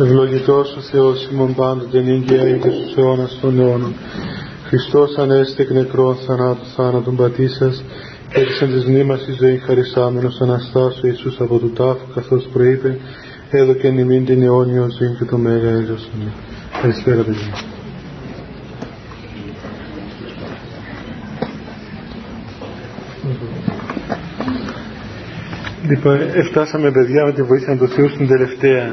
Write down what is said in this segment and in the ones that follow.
Ευλογητός ο Θεός ημών πάντοτε νύγκαια είτε στους αιώνας των αιώνων. Χριστός ανέστη εκ νεκρών θανάτου θάνατον πατήσας και έδειξαν της μνήμας η ζωή χαρισάμενος Αναστάσου Ιησούς από του τάφου καθώς προείπε έδωκε νημήν την αιώνιο ζωή και το μέγα έλεος. Καλησπέρα παιδιά. Λοιπόν, έφτασαμε παιδιά με τη βοήθεια του Θεού στην τελευταία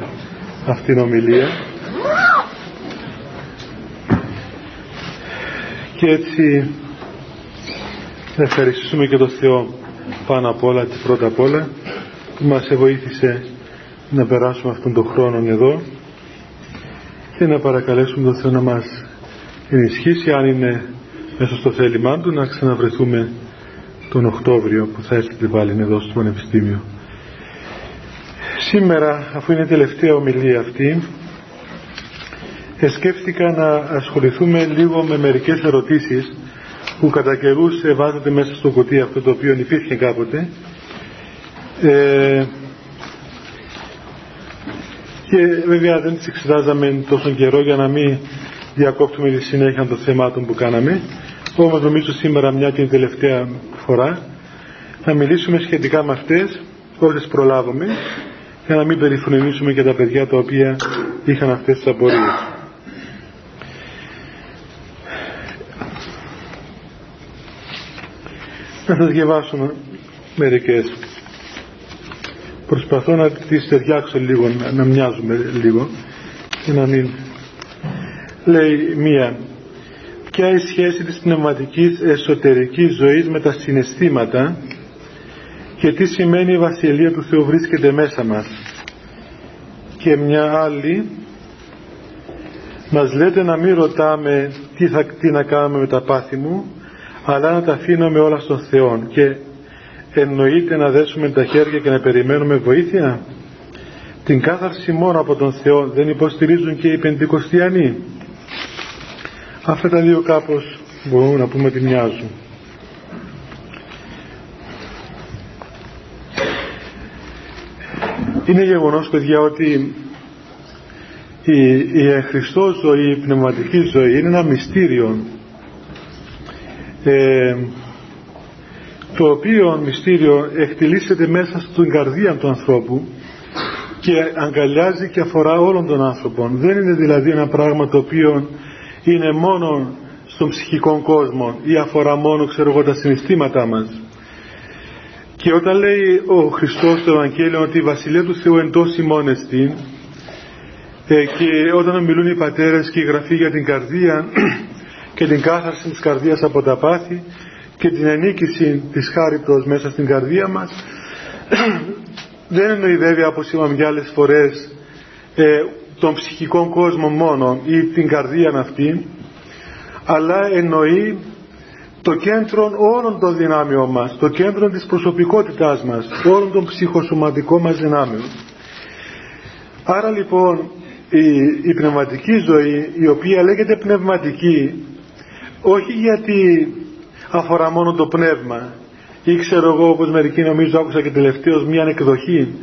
αυτήν ομιλία και έτσι να ευχαριστήσουμε και τον Θεό πάνω απ' όλα και πρώτα απ' όλα που μας βοήθησε να περάσουμε αυτόν τον χρόνο εδώ και να παρακαλέσουμε τον Θεό να μας ενισχύσει αν είναι μέσα στο θέλημά του να ξαναβρεθούμε τον Οκτώβριο που θα έρθετε πάλι εδώ στο Πανεπιστήμιο. Σήμερα, αφού είναι η τελευταία ομιλία αυτή, σκέφτηκα να ασχοληθούμε λίγο με μερικές ερωτήσεις που κατά καιρούς βάζετε μέσα στο κουτί αυτό το οποίο υπήρχε κάποτε. Ε, και βέβαια δεν τις εξετάζαμε τόσο καιρό για να μην διακόπτουμε τη συνέχεια των θεμάτων που κάναμε. Όμως νομίζω σήμερα μια και την τελευταία φορά να μιλήσουμε σχετικά με αυτές όσες προλάβουμε για να μην περιφρονήσουμε και τα παιδιά τα οποία είχαν αυτές τις απορίες. Να σας διαβάσω μερικές. Προσπαθώ να τις ταιριάξω λίγο, να, να μοιάζουμε λίγο και να μην... Λέει μία, ποια η σχέση της πνευματικής εσωτερικής ζωής με τα συναισθήματα και τι σημαίνει η Βασιλεία του Θεού βρίσκεται μέσα μας. Και μια άλλη μας λέτε να μην ρωτάμε τι, θα, τι να κάνουμε με τα πάθη μου αλλά να τα αφήνουμε όλα στον Θεό και εννοείται να δέσουμε τα χέρια και να περιμένουμε βοήθεια; Την κάθαρση μόνο από τον Θεό δεν υποστηρίζουν και οι Πεντηκοστιανοί. Αυτά τα δύο κάπως μπορούμε να πούμε ότι μοιάζουν Είναι γεγονός παιδιά ότι η, η Χριστός ζωή, η πνευματική ζωή είναι ένα μυστήριο ε, το οποίο μυστήριο εκτιλήσεται μέσα στην καρδία του ανθρώπου και αγκαλιάζει και αφορά όλων των άνθρωπων. Δεν είναι δηλαδή ένα πράγμα το οποίο είναι μόνο στον ψυχικό κόσμο ή αφορά μόνο ξέρω εγώ τα συναισθήματά μας. Και όταν λέει ο Χριστός στο Ευαγγέλιο ότι η Βασιλεία του Θεού εντός ημών εστίν ε, και όταν μιλούν οι πατέρες και η Γραφή για την καρδία και την κάθαρση της καρδίας από τα πάθη και την ενίκηση της χάριτος μέσα στην καρδία μας δεν εννοεί βέβαια όπως είπαμε και άλλες φορές ε, τον ψυχικό κόσμο μόνο ή την καρδία αυτή αλλά εννοεί το κέντρο όλων των δυνάμεων μας, το κέντρο της προσωπικότητάς μας, όλων των ψυχοσωματικών μας δυνάμεων. Άρα λοιπόν η, η πνευματική ζωή, η οποία λέγεται πνευματική, όχι γιατί αφορά μόνο το πνεύμα, ή ξέρω εγώ όπως μερικοί νομίζω άκουσα και τελευταίως μια εκδοχή,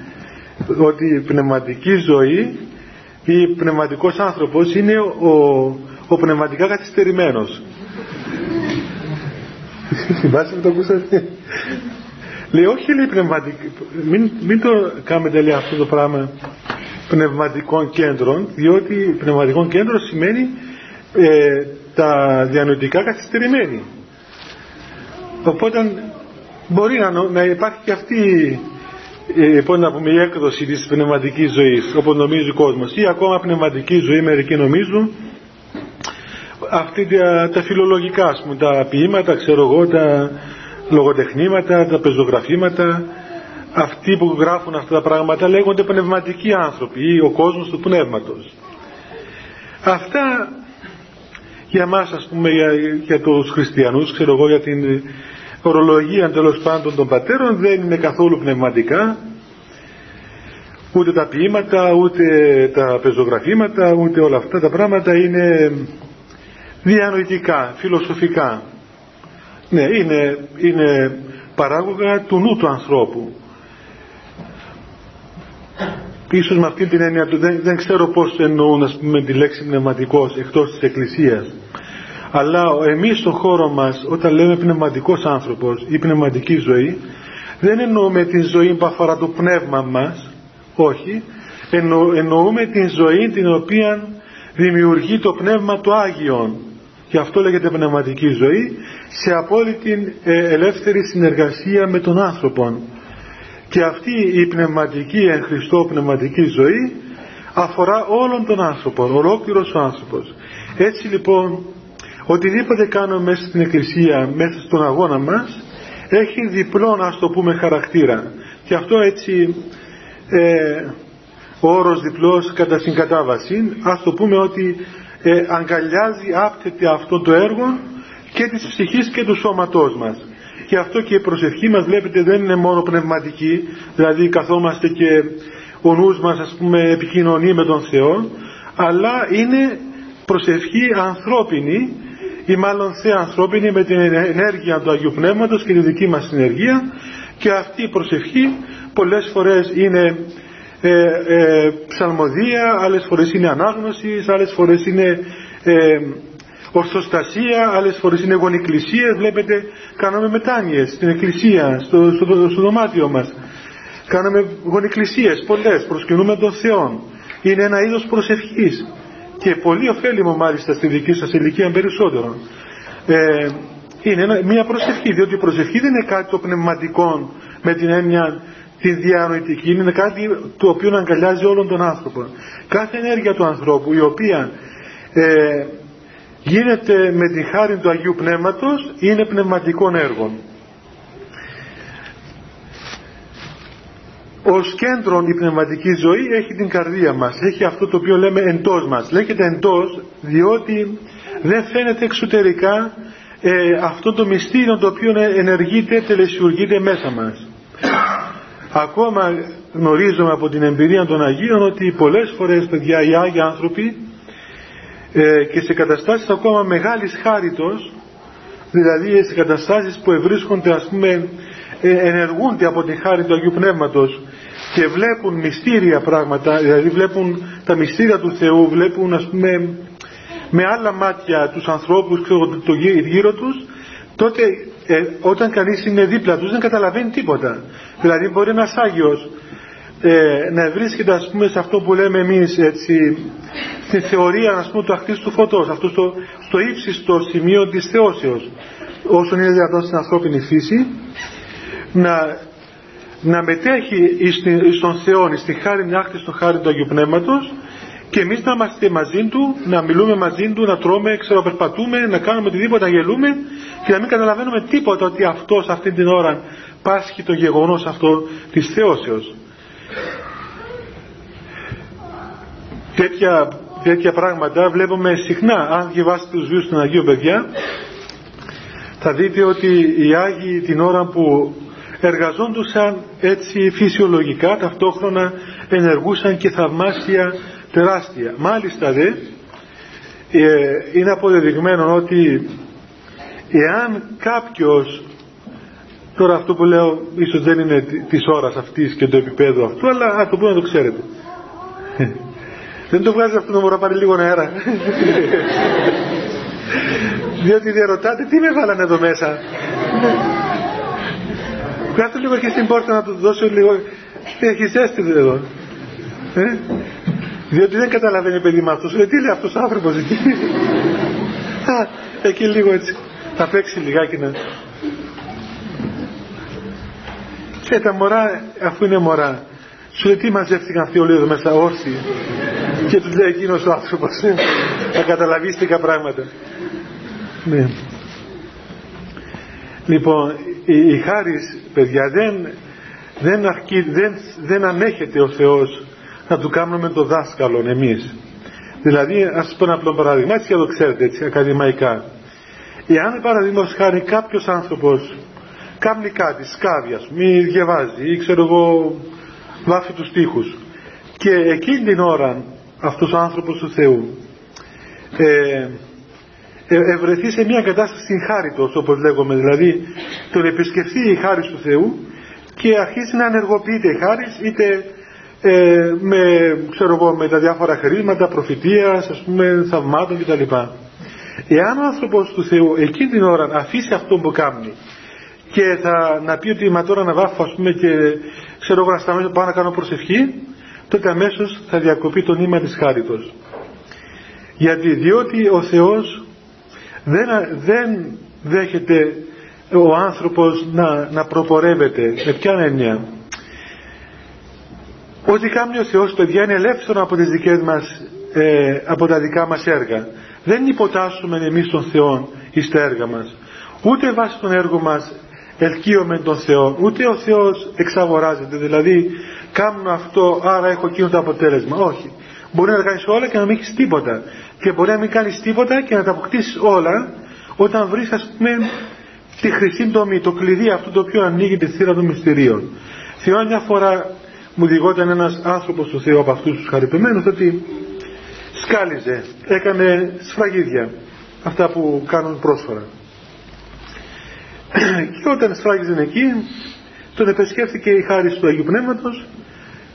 ότι η πνευματική ζωή ή πνευματικός άνθρωπος είναι ο, ο πνευματικά καθυστερημένος. Θυμάσαι που το ακούσατε. Λέει όχι λέει πνευματικό. Μην, μην το κάνετε λέει αυτό το πράγμα πνευματικών κέντρων διότι πνευματικό κέντρο σημαίνει ε, τα διανοητικά καθυστερημένοι. Οπότε μπορεί να, να υπάρχει και αυτή ε, πώς να πούμε, η έκδοση της πνευματικής ζωής όπως νομίζει ο κόσμος ή ακόμα πνευματική ζωή μερικοί νομίζουν αυτή τα, τα φιλολογικά ας πούμε, τα ποίηματα, ξέρω εγώ, τα λογοτεχνήματα, τα πεζογραφήματα, αυτοί που γράφουν αυτά τα πράγματα λέγονται πνευματικοί άνθρωποι ή ο κόσμος του πνεύματος. Αυτά για μας ας πούμε για, για τους χριστιανούς, ξέρω εγώ για την ορολογία τέλος πάντων των πατέρων δεν είναι καθόλου πνευματικά ούτε τα ποίηματα, ούτε τα πεζογραφήματα, ούτε όλα αυτά τα πράγματα είναι διανοητικά, φιλοσοφικά. Ναι, είναι, είναι παράγωγα του νου του ανθρώπου. ίσως με αυτή την έννοια του δεν, δεν ξέρω πώς εννοούν ας πούμε τη λέξη πνευματικός εκτός της Εκκλησίας αλλά εμείς στον χώρο μας όταν λέμε πνευματικός άνθρωπος ή πνευματική ζωή δεν εννοούμε την ζωή που αφορά το πνεύμα μας όχι εννο, εννοούμε την ζωή την οποία δημιουργεί το πνεύμα του Άγιον και αυτό λέγεται πνευματική ζωή σε απόλυτη ε, ελεύθερη συνεργασία με τον άνθρωπο και αυτή η πνευματική εν Χριστώ πνευματική ζωή αφορά όλον τον άνθρωπο, ολόκληρος ο άνθρωπος. Έτσι λοιπόν, οτιδήποτε κάνουμε μέσα στην Εκκλησία, μέσα στον αγώνα μας, έχει διπλό, να το πούμε, χαρακτήρα. Και αυτό έτσι, ε, ο όρος διπλός κατά συγκατάβαση, ας το πούμε ότι ε, αγκαλιάζει, άπτεται αυτό το έργο και της ψυχής και του σώματός μας. Και αυτό και η προσευχή μας βλέπετε δεν είναι μόνο πνευματική. Δηλαδή καθόμαστε και ο νους μας ας πούμε επικοινωνεί με τον Θεό αλλά είναι προσευχή ανθρώπινη ή μάλλον ανθρώπινη με την ενέργεια του Αγίου Πνεύματος και τη δική μας ενεργεία και αυτή η προσευχή πολλές φορές είναι ε, ε, ψαλμοδία, άλλες φορές είναι ανάγνωσης, άλλες φορές είναι ε, ορθοστασία, άλλες φορές είναι γονικλησίες, βλέπετε κάναμε μετάνοιες στην εκκλησία, στο, στο, στο δωμάτιο μας. Κάναμε γονικλησίες πολλές, προσκυνούμε τον Θεό. Είναι ένα είδος προσευχής και πολύ ωφέλιμο μάλιστα στη δική σας ηλικία περισσότερο. Ε, είναι μια προσευχή, διότι η προσευχή δεν είναι κάτι το πνευματικό με την έννοια την διανοητική, είναι κάτι το οποίο αγκαλιάζει όλον τον άνθρωπο. Κάθε ενέργεια του ανθρώπου η οποία ε, γίνεται με τη χάρη του Αγίου Πνεύματος είναι πνευματικών έργων. Ως κέντρο η πνευματική ζωή έχει την καρδία μας, έχει αυτό το οποίο λέμε εντός μας. Λέγεται εντός διότι δεν φαίνεται εξωτερικά ε, αυτό το μυστήριο το οποίο ενεργείται, τελεσιουργείται μέσα μας. Ακόμα γνωρίζουμε από την εμπειρία των Αγίων ότι πολλές φορές παιδιά οι Άγιοι άνθρωποι ε, και σε καταστάσεις ακόμα μεγάλης χάριτος δηλαδή σε καταστάσεις που ευρίσκονται ας πούμε ε, ενεργούνται από τη χάρη του Αγίου Πνεύματος και βλέπουν μυστήρια πράγματα δηλαδή βλέπουν τα μυστήρια του Θεού βλέπουν ας πούμε με άλλα μάτια τους ανθρώπους και το γύρω τους τότε ε, όταν κανείς είναι δίπλα τους δεν καταλαβαίνει τίποτα δηλαδή μπορεί ένας Άγιος ε, να βρίσκεται ας πούμε σε αυτό που λέμε εμείς έτσι στη θεωρία ας πούμε του αχτίστου φωτός αυτό στο, στο ύψιστο σημείο της θεώσεως. Όσον είναι δυνατόν στην ανθρώπινη φύση να, να μετέχει στον Θεό στη χάρη μια στο χάρη του Αγίου Πνεύματος και εμείς να είμαστε μαζί του, να μιλούμε μαζί του, να τρώμε, ξεροπερπατούμε, να κάνουμε οτιδήποτε, να γελούμε και να μην καταλαβαίνουμε τίποτα ότι αυτός αυτή την ώρα πάσχει το γεγονός αυτό της θεώσεως. Τέτοια, τέτοια πράγματα βλέπουμε συχνά. Αν διαβάσετε τους βίους των Αγίων παιδιά, θα δείτε ότι οι Άγιοι την ώρα που εργαζόντουσαν έτσι φυσιολογικά, ταυτόχρονα ενεργούσαν και θαυμάσια τεράστια. Μάλιστα δε, ε, είναι αποδεδειγμένο ότι εάν κάποιος Τώρα αυτό που λέω ίσως δεν είναι της ώρας αυτής και το επίπεδο αυτού, αλλά ας, το πούμε να το ξέρετε. δεν το βγάζει αυτό να μου πάρει λίγο αέρα. Διότι διαρωτάτε τι με βάλανε εδώ μέσα; Κάτω λίγο και στην πόρτα να του δώσω λίγο. Έχεις ζέστη εδώ. Ε; Διότι δεν καταλαβαίνει παιδί με αυτός. Λέει τι λέει αυτός ο άνθρωπος εκεί. εκεί λίγο έτσι. Θα παίξει λιγάκι να... Και τα μωρά, αφού είναι μωρά, σου λέει τι μαζεύτηκαν αυτοί όλοι εδώ μέσα όρθιοι. και τους λέει εκείνος ο άνθρωπος, θα καταλαβίστηκα πράγματα. Ναι. Λοιπόν, η, η χάρις, παιδιά, δεν, δεν, αρκεί, δεν, δεν ανέχεται ο Θεός να του κάνουμε το δάσκαλο εμείς. Δηλαδή, ας σας πω ένα απλό παράδειγμα, έτσι και το ξέρετε, έτσι, ακαδημαϊκά. Εάν παραδείγματος χάρη κάποιος άνθρωπος κάνει κάτι, σκάβει ας μη διαβάζει ή ξέρω εγώ βάφει τους τοίχους και εκείνη την ώρα αυτός ο άνθρωπος του Θεού ε, ε, ευρεθεί σε μια κατάσταση χάριτος όπως λέγομαι δηλαδή τον επισκεφθεί η χάρη του Θεού και αρχίζει να ενεργοποιείται η χάρη είτε ε, με, ξέρω εγώ, με τα διάφορα χρήματα, προφητείας, ας πούμε, θαυμάτων κτλ. Εάν ο άνθρωπος του Θεού εκείνη την ώρα αφήσει αυτό που κάνει και θα να πει ότι μα τώρα να βάφω ας πούμε και ξέρω εγώ να σταματήσω πάω να κάνω προσευχή τότε αμέσως θα διακοπεί το νήμα της χάριτος γιατί διότι ο Θεός δεν, δεν δέχεται ο άνθρωπος να, να προπορεύεται με ποια έννοια; Ότι κάνει ο Θεός παιδιά είναι ελεύθερο από τις δικές μας ε, από τα δικά μας έργα. Δεν υποτάσσουμε εμείς τον Θεό εις τα έργα μας. Ούτε βάσει των έργων μας ελκύομαι τον Θεό ούτε ο Θεός εξαγοράζεται. Δηλαδή κάνω αυτό άρα έχω εκείνο το αποτέλεσμα. Όχι. Μπορεί να τα κάνεις όλα και να μην έχεις τίποτα. Και μπορεί να μην κάνεις τίποτα και να τα αποκτήσεις όλα όταν βρεις ας πούμε τη χρυσή τομή, το κλειδί αυτό το οποίο ανοίγει τη θύρα των μυστηρίων. Θυμάμαι μια φορά μου διηγόταν ένας άνθρωπος του Θεού από αυτούς τους χαρυπημένους ότι σκάλιζε, έκανε σφραγίδια αυτά που κάνουν πρόσφορα. Και όταν σφράγιζε εκεί τον επεσκέφθηκε η χάρη του Αγίου Πνεύματος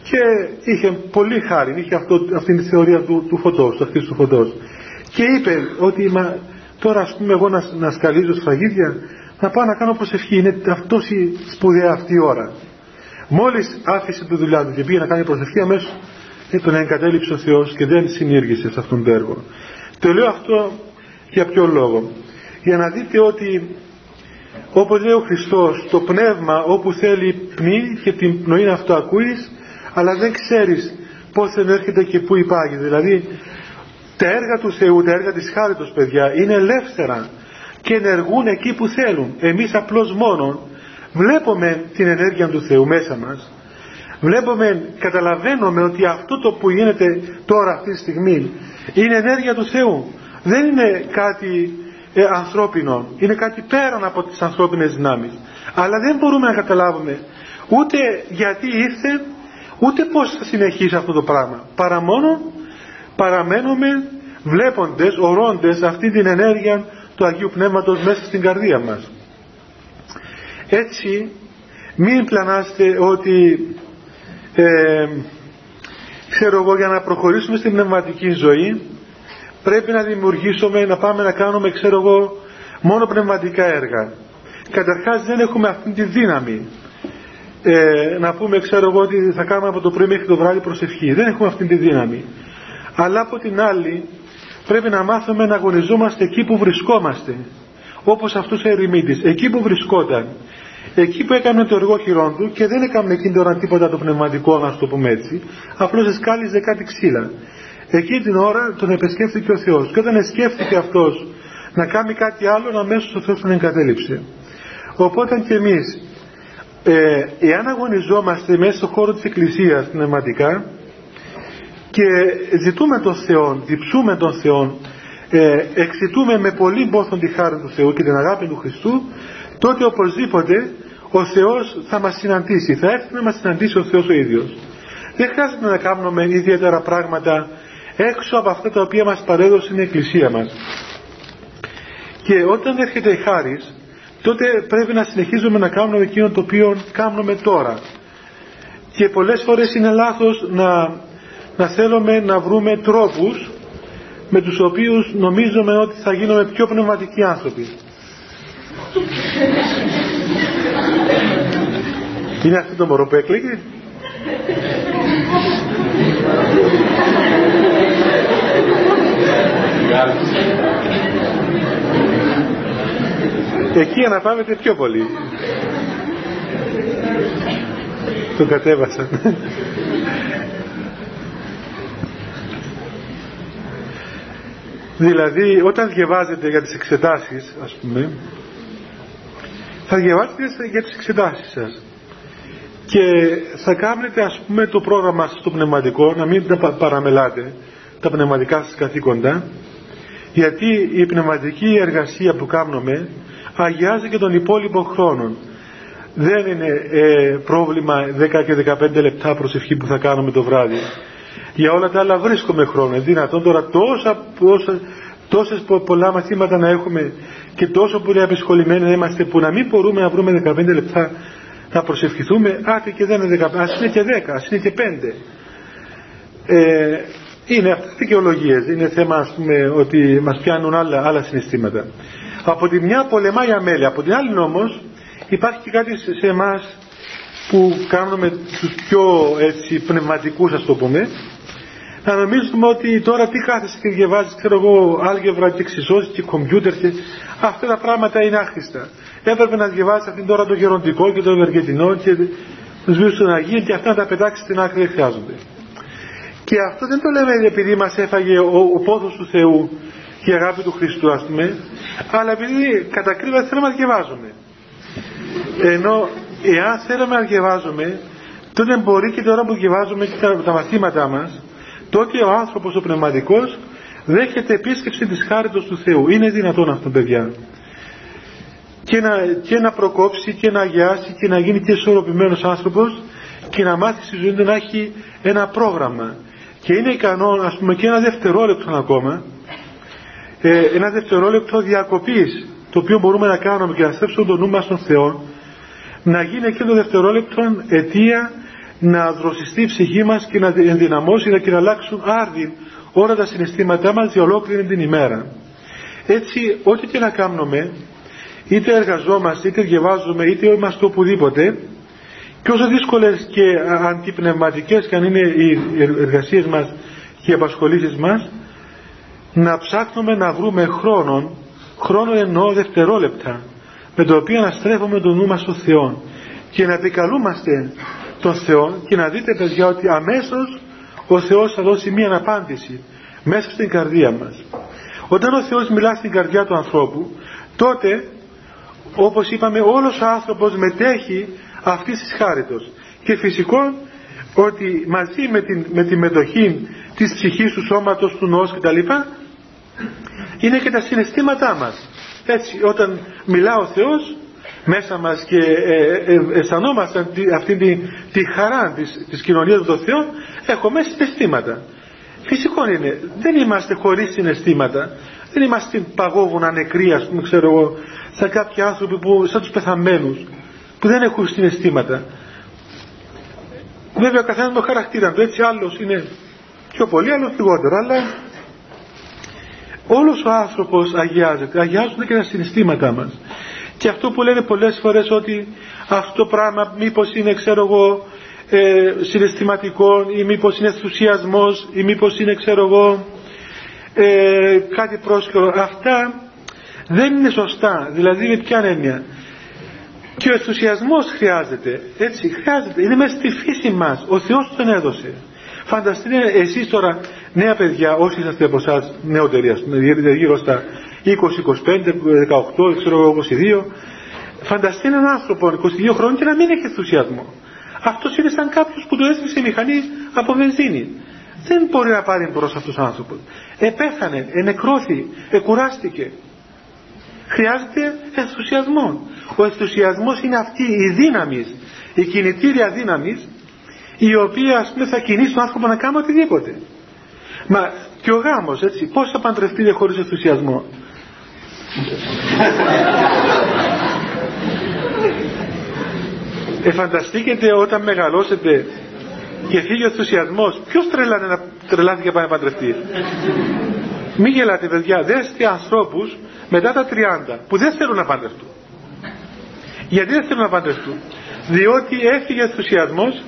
και είχε πολύ χάρη, είχε αυτό, αυτή τη θεωρία του, του φωτός, αυτής του φωτός. Και είπε ότι μα, τώρα ας πούμε εγώ να, να σκαλίζω σφραγίδια να πάω να κάνω προσευχή, είναι η σπουδαία αυτή η ώρα μόλις άφησε τη δουλειά του και πήγε να κάνει προσευχή αμέσως τον εγκατέλειψε ο Θεός και δεν συνήργησε σε αυτόν τον έργο. Το λέω αυτό για ποιο λόγο. Για να δείτε ότι όπως λέει ο Χριστός το πνεύμα όπου θέλει πνί και την πνοή αυτό ακούεις αλλά δεν ξέρεις πώς ενέρχεται και πού υπάρχει δηλαδή τα έργα του Θεού, τα έργα της χάριτος παιδιά είναι ελεύθερα και ενεργούν εκεί που θέλουν. Εμείς απλώς μόνο βλέπουμε την ενέργεια του Θεού μέσα μας. Βλέπουμε, καταλαβαίνουμε ότι αυτό το που γίνεται τώρα αυτή τη στιγμή είναι ενέργεια του Θεού. Δεν είναι κάτι ε, ανθρώπινο. Είναι κάτι πέραν από τις ανθρώπινες δυνάμεις. Αλλά δεν μπορούμε να καταλάβουμε ούτε γιατί ήρθε ούτε πως θα συνεχίσει αυτό το πράγμα. Παρά μόνο παραμένουμε βλέποντες, ορώντες αυτή την ενέργεια του Αγίου Πνεύματος μέσα στην καρδία μας έτσι μην πλανάστε ότι ε, ξέρω εγώ για να προχωρήσουμε στην πνευματική ζωή πρέπει να δημιουργήσουμε να πάμε να κάνουμε ξέρω εγώ μόνο πνευματικά έργα. Καταρχάς δεν έχουμε αυτή τη δύναμη ε, να πούμε ξέρω εγώ ότι θα κάνουμε από το πρωί μέχρι το βράδυ προσευχή. Δεν έχουμε αυτή τη δύναμη. Αλλά από την άλλη πρέπει να μάθουμε να αγωνιζόμαστε εκεί που βρισκόμαστε όπως αυτούς ο ερημίτης. Εκεί που βρισκόταν εκεί που έκανε το εργό χειρόν του και δεν έκανε εκείνη τώρα τίποτα το πνευματικό να το πούμε έτσι απλώς εσκάλιζε κάτι ξύλα. Εκεί την ώρα τον επισκέφθηκε ο Θεός και όταν σκέφτηκε αυτός να κάνει κάτι άλλο αμέσως ο Θεός τον εγκατέλειψε. Οπότε και εμείς ε, εάν αγωνιζόμαστε μέσα στον χώρο της Εκκλησίας πνευματικά και ζητούμε τον Θεό, διψούμε τον Θεό ε, εξητούμε με πολύ πόθον τη χάρη του Θεού και την αγάπη του Χριστού τότε οπωσδήποτε ο Θεός θα μας συναντήσει. Θα έρθει να μας συναντήσει ο Θεός ο ίδιος. Δεν χρειάζεται να κάνουμε ιδιαίτερα πράγματα έξω από αυτά τα οποία μας παρέδωσε η Εκκλησία μας. Και όταν έρχεται η χάρις τότε πρέπει να συνεχίζουμε να κάνουμε εκείνο το οποίο κάνουμε τώρα. Και πολλές φορές είναι λάθος να, να θέλουμε να βρούμε τρόπους με τους οποίους νομίζουμε ότι θα γίνουμε πιο πνευματικοί άνθρωποι είναι αυτό το μωρό που έκλαιγε; Εκεί αναπαύεται πιο πολύ. Τον κατέβασαν. δηλαδή όταν διαβάζετε για τις εξετάσεις ας πούμε θα διαβάζετε για τις εξετάσεις σας. Και θα κάνετε ας πούμε το πρόγραμμα σας το πνευματικό να μην τα παραμελάτε τα πνευματικά σας καθήκοντα γιατί η πνευματική εργασία που κάνουμε αγιάζει και τον υπόλοιπο χρόνο δεν είναι ε, πρόβλημα 10 και 15 λεπτά προσευχή που θα κάνουμε το βράδυ. Για όλα τα άλλα βρίσκουμε χρόνο. Είναι δυνατόν τώρα τόσα, τόσα τόσες πολλά μαθήματα να έχουμε και τόσο πολύ απεσχολημένοι να είμαστε που να μην μπορούμε να βρούμε 15 λεπτά να προσευχηθούμε άτε και δεν είναι 15 ας είναι και 10 ας είναι και 5 Ε, είναι αυτές δικαιολογίες. Είναι θέμα ας πούμε, ότι μας πιάνουν άλλα, άλλα συναισθήματα. Από τη μια πολεμάει αμέλεια. Από την άλλη όμως υπάρχει και κάτι σε εμάς που κάνουμε τους πιο έτσι, πνευματικούς ας το πούμε να νομίζουμε ότι τώρα τι κάθεσαι και διαβάζεις ξέρω εγώ άλγευρα και εξισώσεις και κομπιούτερ και αυτά τα πράγματα είναι άχρηστα. Έπρεπε να διαβάσεις αυτήν τώρα το γεροντικό και το ευεργετινό και τους βίους των Αγίων και αυτά να τα πετάξεις στην άκρη δεν χρειάζονται. Και αυτό δεν το λέμε επειδή μας έφαγε ο, ο πόθος του Θεού και η αγάπη του Χριστού ας πούμε αλλά επειδή κατά κρύβα θέλουμε να διαβάζουμε. Ενώ εάν θέλουμε να διαβάζουμε τότε μπορεί και τώρα που διαβάζουμε και τα, τα μαθήματά μας τότε ο άνθρωπος ο πνευματικός δέχεται επίσκεψη της χάριτος του Θεού. Είναι δυνατόν αυτό παιδιά. Και να, και να προκόψει και να αγιάσει και να γίνει και ισορροπημένος άνθρωπος και να μάθει στη ζωή του να έχει ένα πρόγραμμα. Και είναι ικανό ας πούμε και ένα δευτερόλεπτο ακόμα ε, ένα δευτερόλεπτο διακοπής το οποίο μπορούμε να κάνουμε και να στρέψουμε το νου μας στον Θεό να γίνει εκείνο το δευτερόλεπτο αιτία να δροσιστεί η ψυχή μας και να ενδυναμώσει και να αλλάξουν άρδιν όλα τα συναισθήματά μας για ολόκληρη την ημέρα. Έτσι, ό,τι και να κάνουμε, είτε εργαζόμαστε, είτε διαβάζουμε, είτε είμαστε οπουδήποτε, και όσο δύσκολες και αντιπνευματικές και αν είναι οι εργασίες μας και οι απασχολήσεις μας, να ψάχνουμε να βρούμε χρόνον, χρόνο εννοώ δευτερόλεπτα, με το οποίο να στρέφουμε το νου μας στο Θεό και να επικαλούμαστε τον Θεό και να δείτε παιδιά ότι αμέσως ο Θεός θα δώσει μία απάντηση μέσα στην καρδία μας. Όταν ο Θεός μιλά στην καρδιά του ανθρώπου τότε όπως είπαμε όλος ο άνθρωπος μετέχει αυτής της χάριτος και φυσικό ότι μαζί με την, με τη μετοχή της ψυχής του σώματος του νόος κτλ είναι και τα συναισθήματά μας έτσι όταν μιλά ο Θεός μέσα μας και ε, ε, ε αισθανόμαστε αυτή τη, τη χαρά της, της κοινωνίας με τον Θεό έχουμε συναισθήματα. Φυσικό είναι δεν είμαστε χωρίς συναισθήματα. Δεν είμαστε παγόβουνα νεκροί ας πούμε ξέρω εγώ σαν κάποιοι άνθρωποι που σαν τους πεθαμένους που δεν έχουν συναισθήματα. Βέβαια ο καθένας το χαρακτήρα του έτσι άλλος είναι πιο πολύ άλλος λιγότερο αλλά όλος ο άνθρωπος αγιάζεται αγιάζονται και τα συναισθήματά μας και αυτό που λένε πολλές φορές ότι αυτό το πράγμα μήπως είναι ξέρω εγώ ε, συναισθηματικό ή μήπως είναι ενθουσιασμός ή μήπως είναι ξέρω εγώ ε, κάτι πρόσκαιρο. Αυτά δεν είναι σωστά. Δηλαδή με ποια έννοια. Και ο ενθουσιασμός χρειάζεται. Έτσι χρειάζεται. Είναι μέσα στη φύση μας. Ο Θεός τον έδωσε. Φανταστείτε εσείς τώρα νέα παιδιά όσοι είσαστε από εσάς νεότεροι γύρω στας 20, 25, 18, ξέρω 22 φανταστείτε έναν άνθρωπο 22 χρόνια και να μην έχει ενθουσιασμό αυτός είναι σαν κάποιος που το έστησε μηχανή από βενζίνη δεν μπορεί να πάρει μπρος αυτός ο άνθρωπος. Επέθανε, ενεκρώθη, εκουράστηκε. Χρειάζεται ενθουσιασμό. Ο ενθουσιασμός είναι αυτή η δύναμη, η κινητήρια δύναμη, η οποία ας πούμε θα κινήσει τον άνθρωπο να κάνει οτιδήποτε. Μα και ο γάμος έτσι, πώς θα παντρευτείτε χωρίς ενθουσιασμό; Εφανταστείτε όταν μεγαλώσετε και φύγει ο ενθουσιασμός ποιος τρελάνε να τρελάθηκε να πάει να παντρευτεί; Μην γελάτε παιδιά. Δέστε ανθρώπους μετά τα 30 που δεν θέλουν να παντρευτούν. Γιατί δεν θέλουν να παντρευτούν; Διότι έφυγε ο ενθουσιασμός.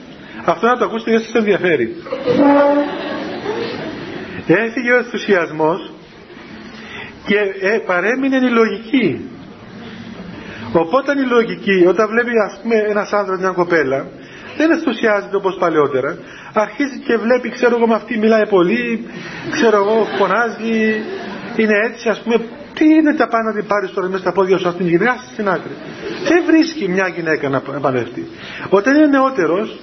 Αυτό να το ακούσετε δεν σας ενδιαφέρει. Έφυγε ο ενθουσιασμός και ε, παρέμεινε η λογική. Οπότε η λογική όταν βλέπει ας πούμε ένας άνδρας μια κοπέλα δεν ενθουσιάζεται όπως παλαιότερα. Αρχίζει και βλέπει ξέρω εγώ με αυτή μιλάει πολύ ξέρω εγώ φωνάζει είναι έτσι ας πούμε. Τι είναι τα πάνω να την πάρεις τώρα μέσα στα πόδια σου αυτήν την γυναίκα στην άκρη. Δεν βρίσκει μια γυναίκα να παντρευτεί όταν είναι νεότερος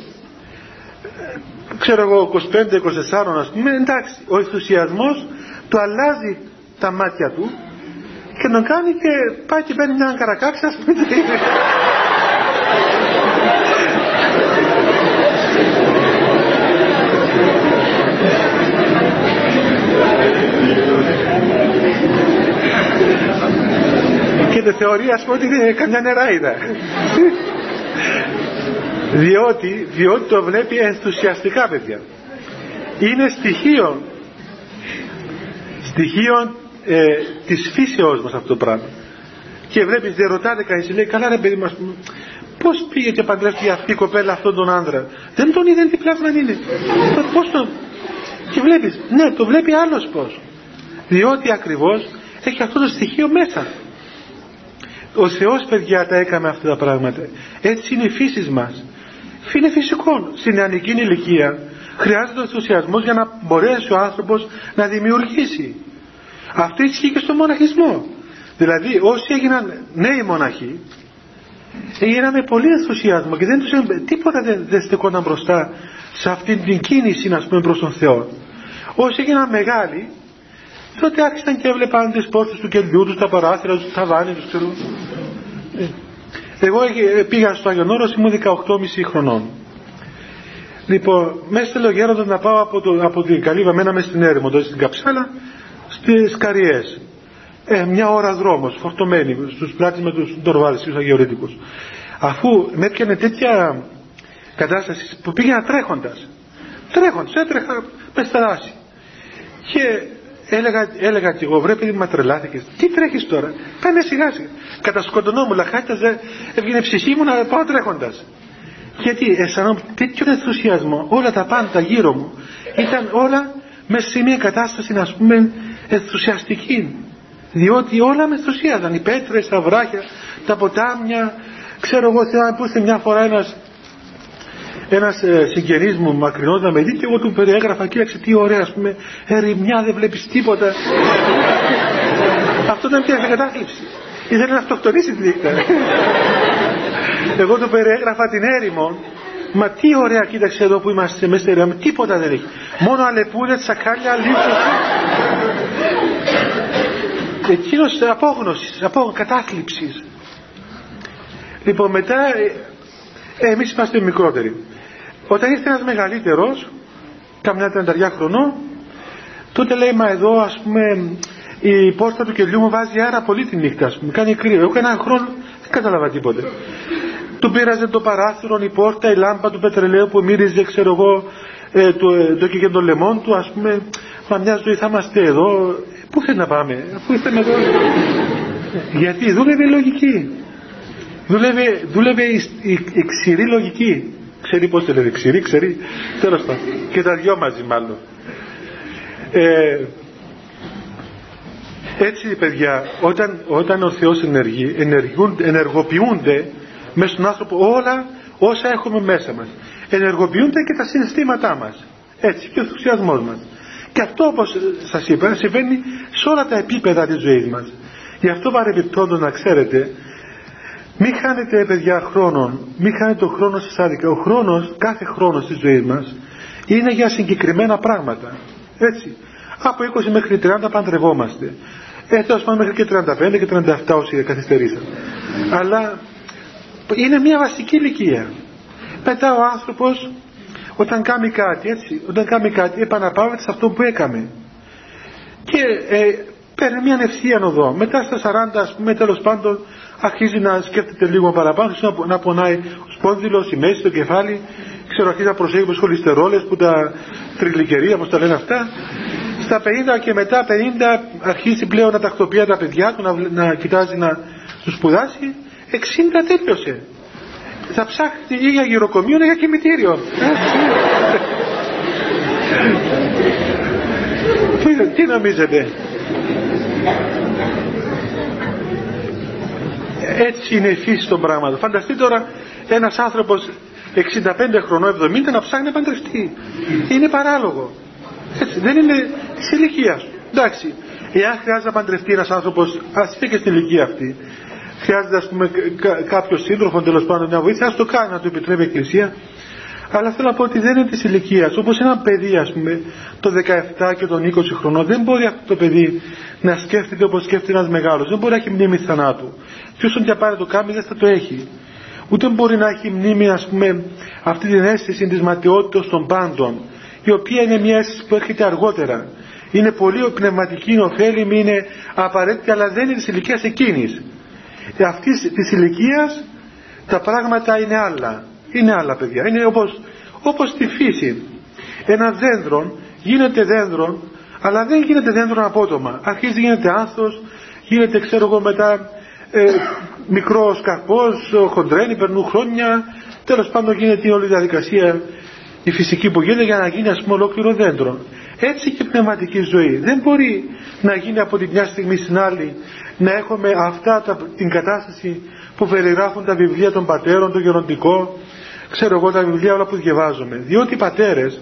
ξέρω εγώ 25-24 ας πούμε εντάξει ο ενθουσιασμός του αλλάζει τα μάτια του και τον κάνει και πάει και παίρνει μια καρακάξα ας πούμε και θεωρεί ας πούμε ότι είναι καμιά νεράιδα. Διότι, διότι το βλέπει ενθουσιαστικά παιδιά. Είναι στοιχείο στοιχείο ε, της φύσεώς μας αυτό το πράγμα. Και βλέπεις δεν ρωτάτε κανείς λέει καλά ρε παιδί μας πώς πήγε και παντρεύτηκε αυτή η κοπέλα αυτόν τον άντρα δεν τον είδε τι πλάσμα είναι. Πώς τον και βλέπεις ναι το βλέπει άλλος πώς διότι ακριβώς έχει αυτό το στοιχείο μέσα. Ο Θεός παιδιά τα έκαμε αυτά τα πράγματα. Έτσι είναι η φύση μας. Είναι φυσικό. Στην νεανική ηλικία χρειάζεται ο ενθουσιασμός για να μπορέσει ο άνθρωπος να δημιουργήσει αυτό ισχύει και στο μοναχισμό δηλαδή όσοι έγιναν νέοι μοναχοί έγιναν με πολύ ενθουσιασμό και δεν τους, τίποτα δεν, δεν στεκόταν μπροστά σε αυτή την κίνηση να πούμε προς τον Θεό όσοι έγιναν μεγάλοι τότε άρχισαν και έβλεπαν τις πόρτες του κελιού τους, τα παράθυρα τους, τα βάνη τους ξέρω. Ε, εγώ πήγα στο Άγιον Όρος, ήμουν 18,5 χρονών. Λοιπόν, μέσα στο γέροντα να πάω από, το, από την Καλύβα, μένα μέσα στην έρημο, τότε στην Καψάλα, στις Καριές. Ε, μια ώρα δρόμος, φορτωμένη, στους πλάτες με τους ντορβάδες, τους αγιορετικούς. Αφού με έπιανε τέτοια κατάσταση που πήγαινα τρέχοντας. Τρέχοντας, έτρεχα με στα δάση. Και έλεγα, έλεγα και εγώ, βρε παιδί μα τρελάθηκες. Τι τρέχεις τώρα, κάνε σιγά σιγά. Κατασκοτωνόμουν, λαχάτιαζε, έβγαινε ψυχή μου να πάω τρέχοντας. Γιατί αισθανόμουν τέτοιο ενθουσιασμό, όλα τα πάντα γύρω μου ήταν όλα μέσα σε μια κατάσταση να πούμε ενθουσιαστική. Διότι όλα με ενθουσίαζαν, οι πέτρες, τα βράχια, τα ποτάμια, ξέρω εγώ θέλω να μια φορά ένας ένας ε, συγγενής μου μακρινός να με δει και εγώ του περιέγραφα κοίταξε τι ωραία ας πούμε ερημιά δεν βλέπεις τίποτα. Αυτό ήταν πια κατάθλιψη. Ήθελε να αυτοκτονήσει τη νύχτα εγώ του περιέγραφα την έρημο Μα τι ωραία κοίταξε εδώ που είμαστε μέσα στη ρεμή, τίποτα δεν έχει. Μόνο αλεπούδια, τσακάλια, λίψος. Εκείνος απόγνωσης, απόγνωσης, κατάθλιψης. Λοιπόν μετά, ε, εμείς είμαστε μικρότεροι. Όταν ήρθε ένας μεγαλύτερος, καμιά τενταριά χρονών, τότε λέει μα εδώ ας πούμε η πόρτα του κελιού μου βάζει άρα πολύ τη νύχτα ας πούμε, κάνει κρύο. Εγώ ένα χρόνο δεν κατάλαβα τίποτε. Του πήραζε το παράθυρο, η πόρτα, η λάμπα του πετρελαίου που μύριζε ξέρω εγώ ε, το, ε, το και το λεμόν του ας πούμε μα μιας ζωή θα είμαστε εδώ πού θέλει να πάμε αφού ήρθαμε εδώ γιατί δούλευε η λογική δούλευε, δούλευε η, η, η ξηρή λογική ξέρει πώς το λέει, ξηρή, ξέρει, τέλος πάντων. Και τα δυο μαζί μάλλον. Ε, έτσι παιδιά, όταν, όταν ο Θεός ενεργεί, ενεργοποιούνται μέσα στον άνθρωπο όλα όσα έχουμε μέσα μας. Ενεργοποιούνται και τα συναισθήματά μας. Έτσι και ο ενθουσιασμός μας. Και αυτό όπως σας είπα συμβαίνει σε όλα τα επίπεδα της ζωής μας. Γι' αυτό παρεμπιπτόντως να ξέρετε μην χάνετε παιδιά χρόνο, μην χάνετε τον χρόνος σας άδικα. Ο χρόνος, κάθε χρόνος της ζωής μας είναι για συγκεκριμένα πράγματα. Έτσι. Από 20 μέχρι 30 παντρευόμαστε. Ε, τέλος πάντων μέχρι και 35 και 37 όσοι καθυστερήσαν. Αλλά είναι μια βασική ηλικία. Μετά ο άνθρωπος όταν κάνει κάτι, έτσι, όταν κάνει κάτι επαναπάβεται σε αυτό που έκαμε. Και ε, παίρνει μια ευθεία οδό. Μετά στα 40 ας πούμε τέλος πάντων αρχίζει να σκέφτεται λίγο παραπάνω, να πονάει ο σπόνδυλος, η μέση, το κεφάλι, ξέρω αρχίζει να προσέχει με χολυστερόλες που τα τριγλικερία, όπως τα λένε αυτά. Στα 50 και μετά 50 αρχίζει πλέον να τακτοποιεί τα παιδιά του, να, να κοιτάζει να του σπουδάσει. 60 τέλειωσε. Θα ψάχνει ή για γυροκομείο ή για κημητήριο. τι, τι νομίζετε; Έτσι είναι η φύση των πράγματων. Φανταστείτε τώρα ένας άνθρωπος 65 χρονών, 70 να ψάχνει να παντρευτεί. Είναι παράλογο. Έτσι, δεν είναι της ηλικίας. Εντάξει, εάν χρειάζεται να παντρευτεί ένας άνθρωπος, ας είναι και στην ηλικία αυτή, χρειάζεται ας πούμε κάποιος σύντροφος τέλος πάντων μια βοήθεια, ας το κάνει να το επιτρέπει η Εκκλησία. Αλλά θέλω να πω ότι δεν είναι της ηλικίας. Όπως ένα παιδί, ας πούμε, το 17 και των 20 χρονών, δεν μπορεί αυτό το παιδί να σκέφτεται όπως σκέφτεται ένας μεγάλος. Δεν μπορεί να έχει μνήμη θανάτου. Και όσον και πάρει το κάνει, δεν θα το έχει. Ούτε μπορεί να έχει μνήμη, ας πούμε, αυτή την αίσθηση της ματιότητα των πάντων, η οποία είναι μια αίσθηση που έρχεται αργότερα. Είναι πολύ πνευματική, είναι ωφέλιμη, είναι απαραίτητη, αλλά δεν είναι της ηλικίας εκείνης. Αυτής της ηλικίας τα πράγματα είναι άλλα. Είναι άλλα παιδιά. Είναι όπως, όπως στη φύση. Ένα δέντρο γίνεται δέντρο αλλά δεν γίνεται δέντρο απότομα αρχίζει γίνεται άνθος γίνεται ξέρω εγώ μετά ε, μικρός καρπός χοντρένει, περνούν χρόνια τέλος πάντων γίνεται η όλη διαδικασία η φυσική που γίνεται για να γίνει ας πούμε ολόκληρο δέντρο έτσι και η πνευματική ζωή δεν μπορεί να γίνει από τη μια στιγμή στην άλλη να έχουμε αυτά τα, την κατάσταση που περιγράφουν τα βιβλία των πατέρων, το γεροντικό ξέρω εγώ τα βιβλία όλα που διαβάζουμε διότι οι πατέρες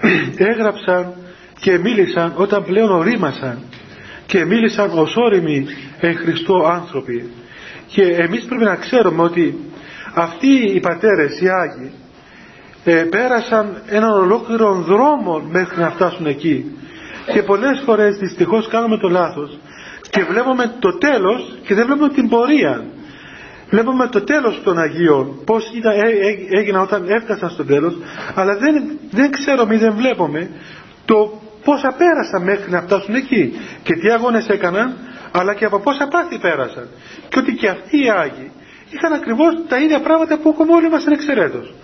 έγραψαν και μίλησαν όταν πλέον ορίμασαν και μίλησαν ως όριμοι εν Χριστώ άνθρωποι. Και εμείς πρέπει να ξέρουμε ότι αυτοί οι πατέρες οι Άγιοι ε, πέρασαν έναν ολόκληρο δρόμο μέχρι να φτάσουν εκεί. Και πολλές φορές δυστυχώς κάνουμε το λάθος και βλέπουμε το τέλος και δεν βλέπουμε την πορεία. Βλέπουμε το τέλος των Αγίων πως ήταν, έγιναν όταν έφτασαν στο τέλος αλλά δεν, δεν ξέρουμε ή δεν βλέπουμε το πόσα πέρασαν μέχρι να φτάσουν εκεί. Και τι αγώνες έκαναν αλλά και από πόσα πάθη πέρασαν. Και ότι και αυτοί οι Άγιοι είχαν ακριβώς τα ίδια πράγματα που έχουμε όλοι μας εξαιρέτως.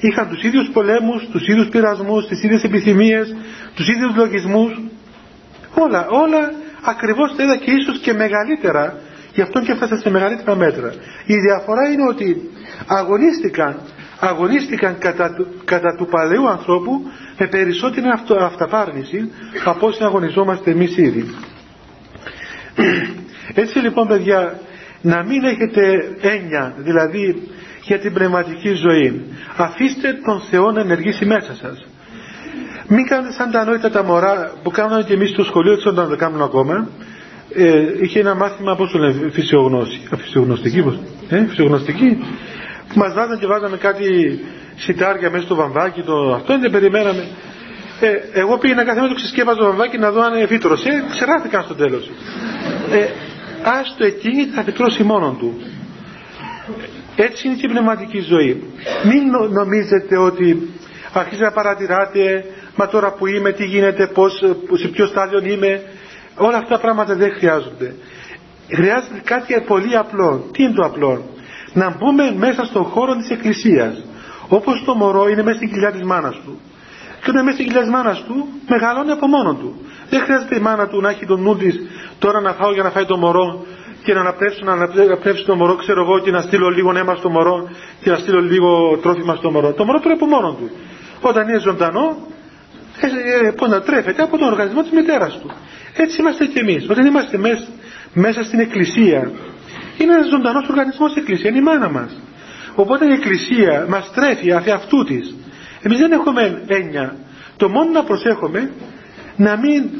Είχαν τους ίδιους πολέμους, τους ίδιους πειρασμούς, τις ίδιες επιθυμίες, τους ίδιους λογισμούς. Όλα, όλα ακριβώς τα είδα και ίσως και μεγαλύτερα γι' αυτό και έφτασαν σε μεγαλύτερα μέτρα. Η διαφορά είναι ότι αγωνίστηκαν αγωνίστηκαν κατά του, κατά του παλαιού ανθρώπου με περισσότερη αυτο, αυταπάρνηση από όσοι αγωνιζόμαστε εμείς ήδη. Έτσι λοιπόν παιδιά να μην έχετε έννοια δηλαδή για την πνευματική ζωή. Αφήστε τον Θεό να ενεργήσει μέσα σας μην κάνετε σαν τα ανόητα τα μωρά που κάνουμε και εμείς στο σχολείο έτσι όταν το κάνουμε ακόμα ε, είχε ένα μάθημα πώς το λένε φυσιογνώση φυσιογνωστική πώς ε, φυσιογνωστική. Που μας βάζανε και βάζαμε κάτι σιτάρια μέσα στο βαμβάκι το αυτό δεν περιμέναμε. Ε, εγώ πήγαινα κάθε μέρα το ξεσκέπαζα το βαμβάκι να δω αν εφήτρωσε ξεράθηκαν στο τέλος. Ε, άστο εκεί θα φυτρώσει μόνον του. Έτσι είναι και η πνευματική ζωή. Μην νομίζετε ότι αρχίζετε να παρατηράτε μα τώρα που είμαι, τι γίνεται, πώς, σε ποιο στάδιο είμαι όλα αυτά τα πράγματα δεν χρειάζονται. Χρειάζεται κάτι πολύ απλό. Τι είναι το απλό; Να μπούμε μέσα στον χώρο της εκκλησίας. Όπως το μωρό είναι μέσα στην κοιλιά της μάνας του. Και όταν μέσα στην κοιλιά της μάνας του μεγαλώνει από μόνο του. Δεν χρειάζεται η μάνα του να έχει τον νου της τώρα να φάω για να φάει το μωρό και να αναπνεύσω, να αναπνεύσει το μωρό, ξέρω εγώ, και να στείλω λίγο αίμα στο μωρό και να στείλω λίγο τρόφιμα στο μωρό. Το μωρό πρέπει από μόνο του. Όταν είναι ζωντανό, ε, ε, να τρέφεται από τον οργανισμό της μητέρας του. Έτσι είμαστε και εμείς. Όταν είμαστε μέσα, μέσα στην εκκλησία, είναι ένας ζωντανός οργανισμός η εκκλησία, είναι η μάνα μας. Οπότε η εκκλησία μας τρέφει αφ' αυτού της. Εμείς δεν έχουμε έννοια. Το μόνο να προσέχουμε να μην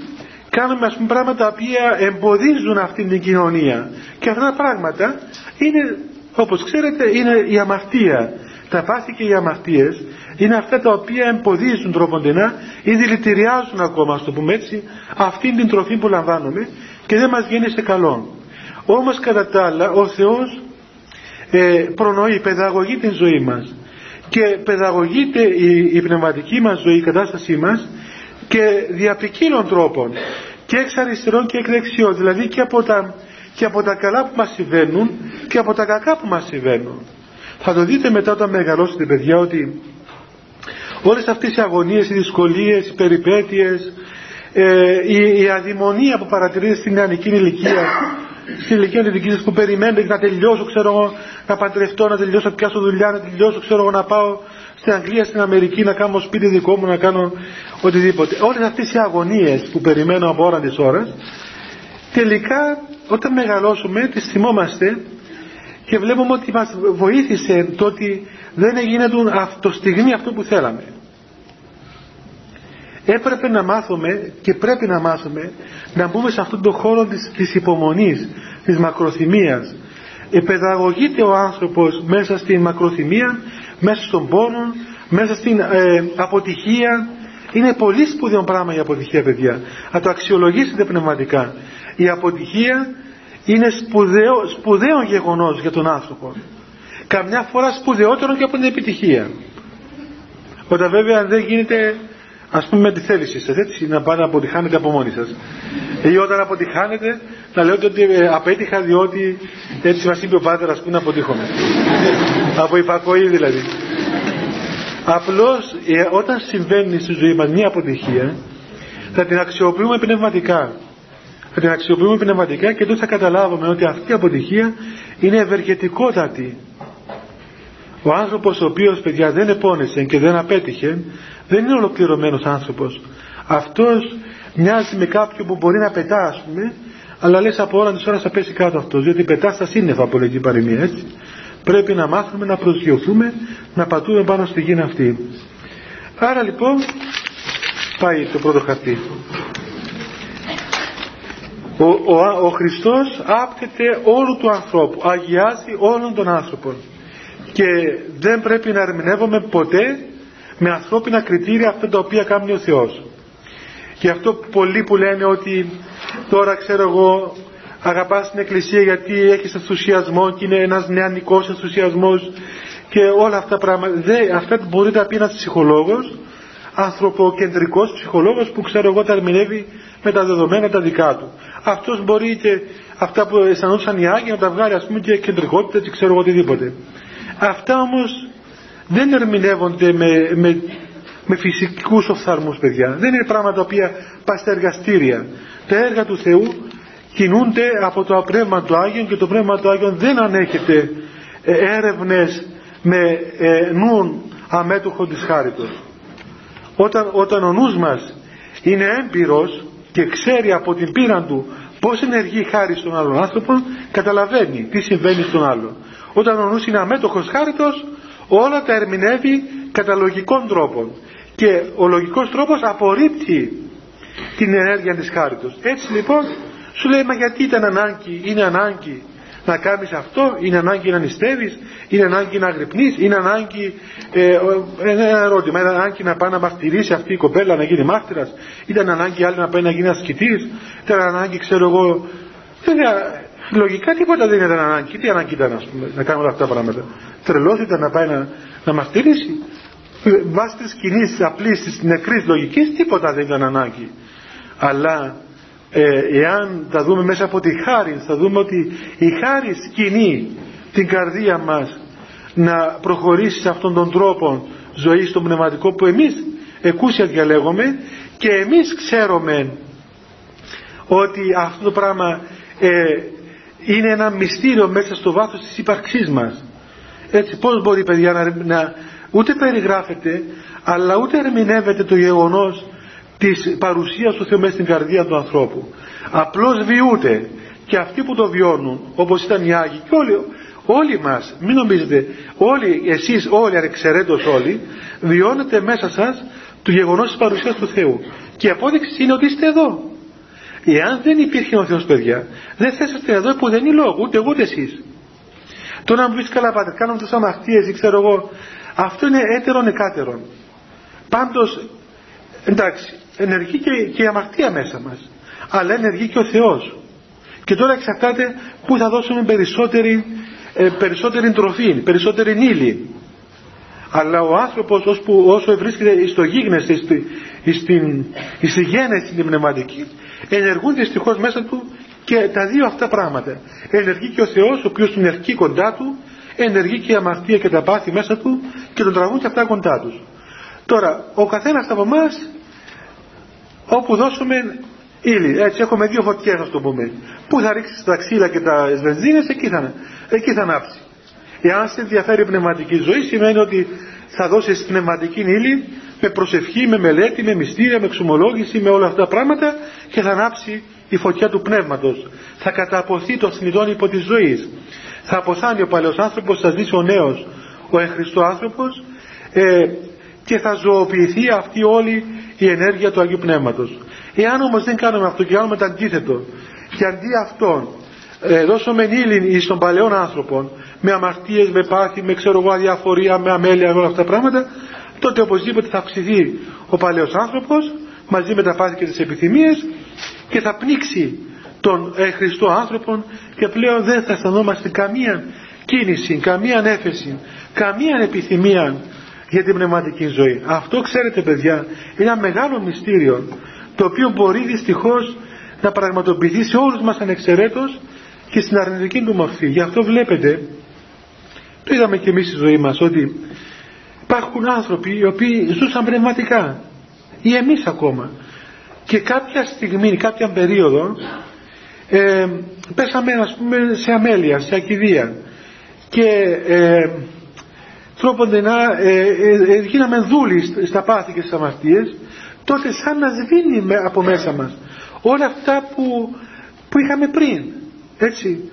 κάνουμε ας πούμε πράγματα τα οποία εμποδίζουν αυτή την κοινωνία και αυτά τα πράγματα είναι όπως ξέρετε είναι η αμαρτία τα πάθη και οι αμαρτίες είναι αυτά τα οποία εμποδίζουν τροποντινά ή δηλητηριάζουν ακόμα στο πούμε έτσι αυτή την τροφή που λαμβάνουμε και δεν μας γίνει σε καλό όμως κατά τα άλλα ο Θεός ε, προνοεί, παιδαγωγεί την ζωή μας και παιδαγωγείται η, η πνευματική μας ζωή, η κατάστασή μας και δια τρόπων και εξ αριστερών και εκ δεξιών δηλαδή και από, τα, και από τα καλά που μας συμβαίνουν και από τα κακά που μας συμβαίνουν. Θα το δείτε μετά όταν μεγαλώσετε παιδιά ότι όλες αυτές οι αγωνίες, οι δυσκολίες, οι περιπέτειες ε, η, η αδημονία που παρατηρείτε στην νεανική ηλικία στην ηλικία της δικής που περιμένετε να τελειώσω, ξέρω εγώ, να παντρευτώ, να τελειώσω, να πιάσω δουλειά, να τελειώσω, ξέρω εγώ, να πάω στην Αγγλία, στην Αμερική, να κάνω σπίτι δικό μου, να κάνω οτιδήποτε. Όλες αυτές οι αγωνίες που περιμένω από ώρα της ώρας, τελικά όταν μεγαλώσουμε τις θυμόμαστε και βλέπουμε ότι μας βοήθησε το ότι δεν έγινε το στιγμή αυτό που θέλαμε. Έπρεπε να μάθουμε και πρέπει να μάθουμε να μπούμε σε αυτόν τον χώρο της, της υπομονής, της μακροθυμίας. Επαιδαγωγείται ο άνθρωπος μέσα στην μακροθυμία, μέσα στον πόνο, μέσα στην ε, αποτυχία. Είναι πολύ σπουδαίο πράγμα η αποτυχία παιδιά. Να το αξιολογήσετε πνευματικά. Η αποτυχία είναι σπουδαίο, σπουδαίο γεγονός για τον άνθρωπο. Καμιά φορά σπουδαιότερο και από την επιτυχία. Όταν βέβαια δεν γίνεται ας πούμε με τη θέληση σας έτσι να πάτε να αποτυχάνετε από μόνοι σας ή όταν αποτυχάνετε να λέτε ότι ε, απέτυχα διότι έτσι μας είπε ο Πάτερ ας πούμε να αποτύχουμε από υπακοή δηλαδή Απλώς ε, όταν συμβαίνει στη ζωή μας μια αποτυχία θα την αξιοποιούμε πνευματικά. Θα την αξιοποιούμε πνευματικά και τότε θα καταλάβουμε ότι αυτή η αποτυχία είναι ευεργετικότατη. Ο άνθρωπος ο οποίος παιδιά δεν επώνεσε και δεν απέτυχε δεν είναι ολοκληρωμένος άνθρωπος. Αυτός μοιάζει με κάποιον που μπορεί να πετά ας πούμε αλλά λες από όλα τις ώρες θα πέσει κάτω αυτός διότι πετά στα σύννεφα από λέγει παροιμία έτσι. Πρέπει να μάθουμε να προσγειωθούμε να πατούμε πάνω στη γη αυτή. Άρα λοιπόν πάει το πρώτο χαρτί. Ο, ο, ο Χριστός άπτεται όλου του ανθρώπου αγιάζει όλων των άνθρωπων και δεν πρέπει να ερμηνεύουμε ποτέ με ανθρώπινα κριτήρια αυτά τα οποία κάνει ο Θεός και αυτό πολλοί που λένε ότι τώρα ξέρω εγώ αγαπάς την εκκλησία γιατί έχεις ενθουσιασμό και είναι ένας νεανικός ενθουσιασμός και όλα αυτά τα πράγματα. Δε, αυτά μπορεί να πει ένας ψυχολόγος, ανθρωποκεντρικός ψυχολόγος που ξέρω εγώ τα ερμηνεύει με τα δεδομένα τα δικά του. Αυτός μπορεί και αυτά που αισθανόντουσαν οι Άγιοι να τα βγάλει ας πούμε και κεντρικότητα και ξέρω εγώ οτιδήποτε. Αυτά όμως δεν ερμηνεύονται με, με με φυσικούς οφθαλμούς παιδιά. Δεν είναι πράγματα τα οποία πας στα εργαστήρια. Τα έργα του Θεού κινούνται από το πνεύμα του Άγιον και το πνεύμα του Άγιον δεν ανέχεται ε, έρευνες με ε, νουν αμέτωχο της χάριτος. Όταν, όταν ο νους μας είναι έμπειρος και ξέρει από την πείρα του πώς ενεργεί η χάρη στον άλλον άνθρωπο καταλαβαίνει τι συμβαίνει στον άλλο όταν ο νους είναι αμέτωχος χάριτος όλα τα ερμηνεύει κατά λογικών τρόπων. Και ο λογικός τρόπος απορρίπτει την ενέργεια της χάριτος. Έτσι λοιπόν σου λέει μα γιατί ήταν ανάγκη είναι ανάγκη να κάνεις αυτό είναι ανάγκη να νηστεύεις είναι ανάγκη να αγρυπνείς είναι ανάγκη ε, ένα ερώτημα είναι ανάγκη να πάει να μαρτυρήσει αυτή η κοπέλα να γίνει μάρτυρας ήταν ανάγκη άλλη να πάει να γίνει ασκητής ήταν ανάγκη ξέρω εγώ βέβαια λογικά τίποτα δεν ήταν ανάγκη. Τι ανάγκη ήταν ας πούμε, να κάνουμε αυτά τα πράγματα. Τρελός ήταν να πάει να, να μαρτυρήσει βάσει της κοινής απλής της νεκρής λογικής τίποτα δεν ήταν ανάγκη. Αλλά ε, εάν τα δούμε μέσα από τη χάρη θα δούμε ότι η χάρη σκηνεί την καρδία μας να προχωρήσει σε αυτόν τον τρόπο ζωής στο πνευματικό που εμείς εκούσια διαλέγουμε και εμείς ξέρουμε ότι αυτό το πράγμα ε, είναι ένα μυστήριο μέσα στο βάθος της ύπαρξής μας. Έτσι πώς μπορεί παιδιά να, να, ούτε περιγράφεται αλλά ούτε ερμηνεύεται το γεγονός της παρουσίας του Θεού μέσα στην καρδία του ανθρώπου. Απλώς βιούται. Και αυτοί που το βιώνουν όπως ήταν οι Άγιοι και όλοι, όλοι μας μην νομίζετε όλοι εσείς όλοι ανεξαιρέτως όλοι βιώνετε μέσα σας το γεγονός της παρουσίας του Θεού. Και η απόδειξη είναι ότι είστε εδώ εάν δεν υπήρχε ο Θεός παιδιά δεν θα είσαστε εδώ που δεν είναι λόγο ούτε εγώ ούτε εσείς τώρα να μου πεις καλά πάτε κάνουμε τους αμαρτίες ή ξέρω εγώ αυτό είναι έτερον εκάτερον. Πάντως, εντάξει, ενεργεί και, και η αμαρτία μέσα μας. Αλλά ενεργεί και ο Θεός. Και τώρα εξαρτάται πού θα δώσουμε περισσότερη, ε, περισσότερη τροφή, περισσότερη ύλη. Αλλά ο άνθρωπος ώσπου, όσο βρίσκεται στο γίγνεσθε, στη, στην, στη γένεση την πνευματική, ενεργούν δυστυχώς μέσα του και τα δύο αυτά πράγματα. Ενεργεί και ο Θεός, ο οποίος την ερχεί κοντά του ενεργεί και η αμαρτία και τα πάθη μέσα του και τον τραβούν και αυτά κοντά τους. Τώρα, ο καθένας από εμάς όπου δώσουμε ύλη, έτσι έχουμε δύο φωτιές να το πούμε, πού θα ρίξεις τα ξύλα και τα βενζίνες, εκεί θα, εκεί θα ανάψει. Εάν σε ενδιαφέρει η πνευματική ζωή σημαίνει ότι θα δώσεις πνευματική ύλη με προσευχή, με μελέτη, με μυστήρια, με εξομολόγηση, με όλα αυτά τα πράγματα και θα ανάψει η φωτιά του πνεύματος. Θα καταποθεί το θνητόν υπό της ζωής θα αποθάνει ο παλαιός άνθρωπος, θα ζήσει ο νέος, ο εχριστό άνθρωπος ε, και θα ζωοποιηθεί αυτή όλη η ενέργεια του Αγίου Πνεύματος. Εάν όμως δεν κάνουμε αυτό και κάνουμε το αντίθετο και αντί αυτόν ε, δώσουμε ύλη στον παλαιόν άνθρωπο με αμαρτίες, με πάθη, με ξέρω εγώ αδιαφορία, με αμέλεια, όλα αυτά τα πράγματα τότε οπωσδήποτε θα αυξηθεί ο παλαιός άνθρωπος μαζί με τα πάθη και τις επιθυμίες και θα πνίξει τον ε, Χριστό άνθρωπο και πλέον δεν θα αισθανόμαστε καμία κίνηση, καμία ανέφεση, καμία επιθυμία για την πνευματική ζωή. Αυτό ξέρετε παιδιά είναι ένα μεγάλο μυστήριο το οποίο μπορεί δυστυχώς να πραγματοποιηθεί σε όλους μας ανεξαιρέτως και στην αρνητική του μορφή. Γι' αυτό βλέπετε, το είδαμε και εμείς στη ζωή μας, ότι Υπάρχουν άνθρωποι οι οποίοι ζούσαν πνευματικά. Ή εμείς ακόμα. Και κάποια στιγμή, κάποια περίοδο ε, πέσαμε ας πούμε σε αμέλεια, σε ακιδεία. Και ε, τρόπον να ε, ε, γίναμε δούλοι στα πάθη και στις αμαρτίες τότε σαν να σβήνει από μέσα μας όλα αυτά που, που είχαμε πριν. Έτσι